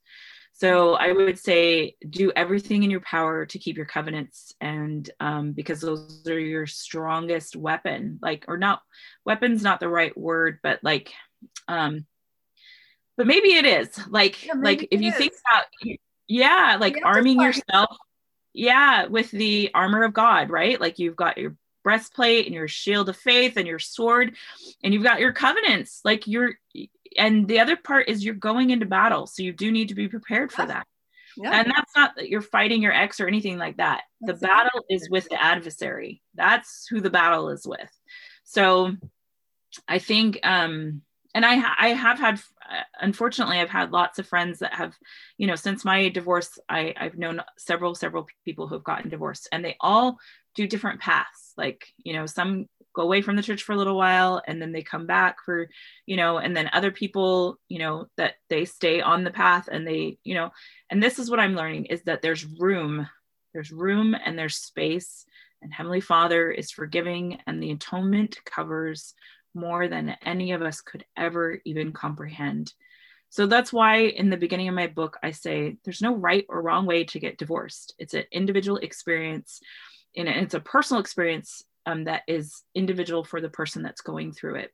So I would say do everything in your power to keep your covenants, and um, because those are your strongest weapon, like, or not, weapon's not the right word, but like, um, but maybe it is like, yeah, like if you is. think about yeah like arming yourself. Yeah with the armor of god right? Like you've got your breastplate and your shield of faith and your sword and you've got your covenants. Like you're and the other part is you're going into battle so you do need to be prepared for that. Yeah. and that's not that you're fighting your ex or anything like that. That's the battle is with the adversary. That's who the battle is with. So i think um and I, I have had unfortunately i've had lots of friends that have you know since my divorce I, i've known several several people who have gotten divorced and they all do different paths. Like you know some go away from the church for a little while and then they come back for you know and then other people you know that they stay on the path and they you know and this is what i'm learning is that there's room. There's room and there's space and heavenly father is forgiving and the atonement covers more than any of us could ever even comprehend. So that's why in the beginning of my book, I say there's no right or wrong way to get divorced. It's an individual experience and it's a personal experience um, that is individual for the person that's going through it.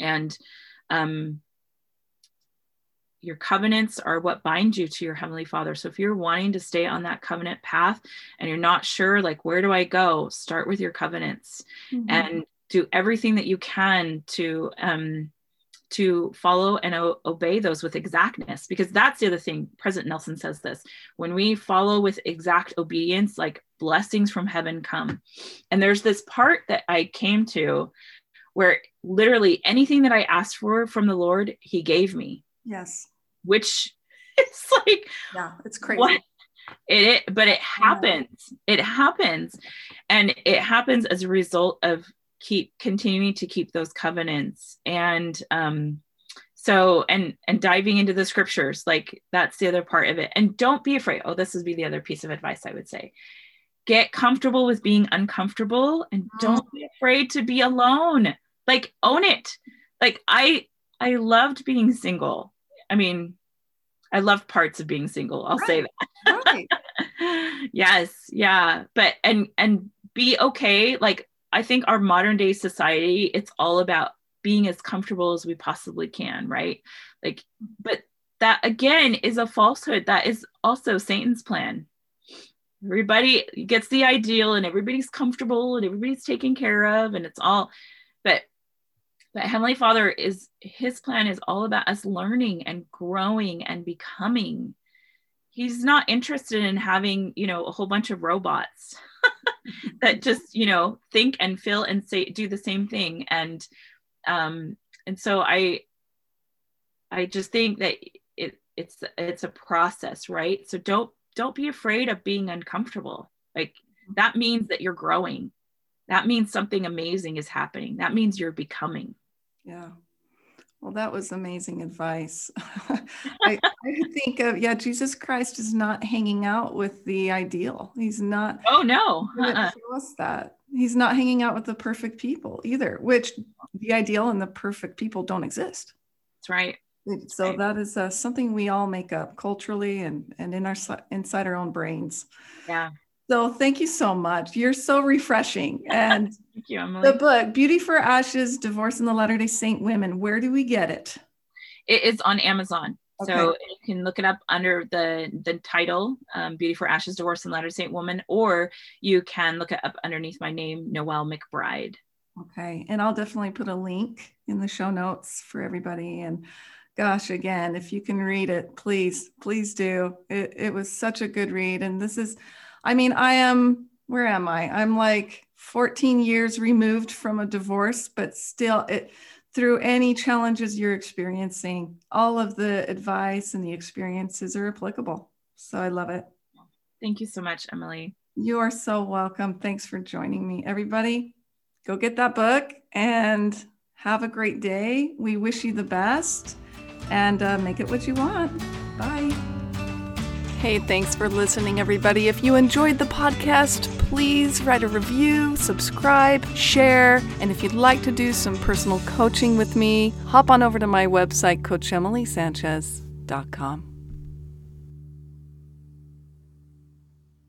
And um, your covenants are what bind you to your heavenly father so if you're wanting to stay on that covenant path and you're not sure like where do i go start with your covenants mm-hmm. and do everything that you can to um, to follow and o- obey those with exactness because that's the other thing. President nelson says this when we follow with exact obedience like blessings from heaven come. And there's this part that i came to where literally anything that i asked for from the lord he gave me. Yes. Which it's like yeah it's crazy. what? It, it but it happens. It happens. And it happens as a result of keep continuing to keep those covenants and um so and and diving into the scriptures like that's the other part of it and don't be afraid oh this would be the other piece of advice i would say get comfortable with being uncomfortable and don't be afraid to be alone like own it like i i loved being single i mean I love parts of being single. I'll right. say that. Right. yes, yeah, but and and be okay. Like I think our modern day society, it's all about being as comfortable as we possibly can, right? Like, but that again is a falsehood. That is also Satan's plan. Everybody gets the ideal and everybody's comfortable and everybody's taken care of and it's all, but but Heavenly Father is his plan is all about us learning and growing and becoming. He's not interested in having, you know, a whole bunch of robots that just, you know, think and feel and say do the same thing. And um and so I I just think that it it's it's a process, right? So don't don't be afraid of being uncomfortable. Like that means that you're growing. That means something amazing is happening. That means you're becoming. Yeah. Well, that was amazing advice. I, I, think of, yeah, Jesus Christ is not hanging out with the ideal. He's not. Oh, no. Uh-uh. Us that. He's not hanging out with the perfect people either, which the ideal and the perfect people don't exist. That's right. So right. that is uh, something we all make up culturally and, and in our inside our own brains. Yeah. So thank you so much. You're so refreshing. And thank you, Emily. The book, Beauty for Ashes, Divorce in the Latter day Saint Women, where do we get it? It is on Amazon. Okay. So you can look it up under the the title, um, Beauty for Ashes, Divorce in Latter day Saint Woman, or you can look it up underneath my name, Noelle McBride. Okay. And I'll definitely put a link in the show notes for everybody. And gosh, again, if you can read it, please, please do. It, it was such a good read. And this is, I mean, I am, where am I? I'm like 14 years removed from a divorce, but still, it, through any challenges you're experiencing, all of the advice and the experiences are applicable. So I love it. Thank you so much, Emily. You are so welcome. Thanks for joining me. Everybody, go get that book and have a great day. We wish you the best and uh, make it what you want. Bye. Hey, thanks for listening, everybody. If you enjoyed the podcast, please write a review, subscribe, share, and if you'd like to do some personal coaching with me, hop on over to my website, CoachEmilySanchez.com.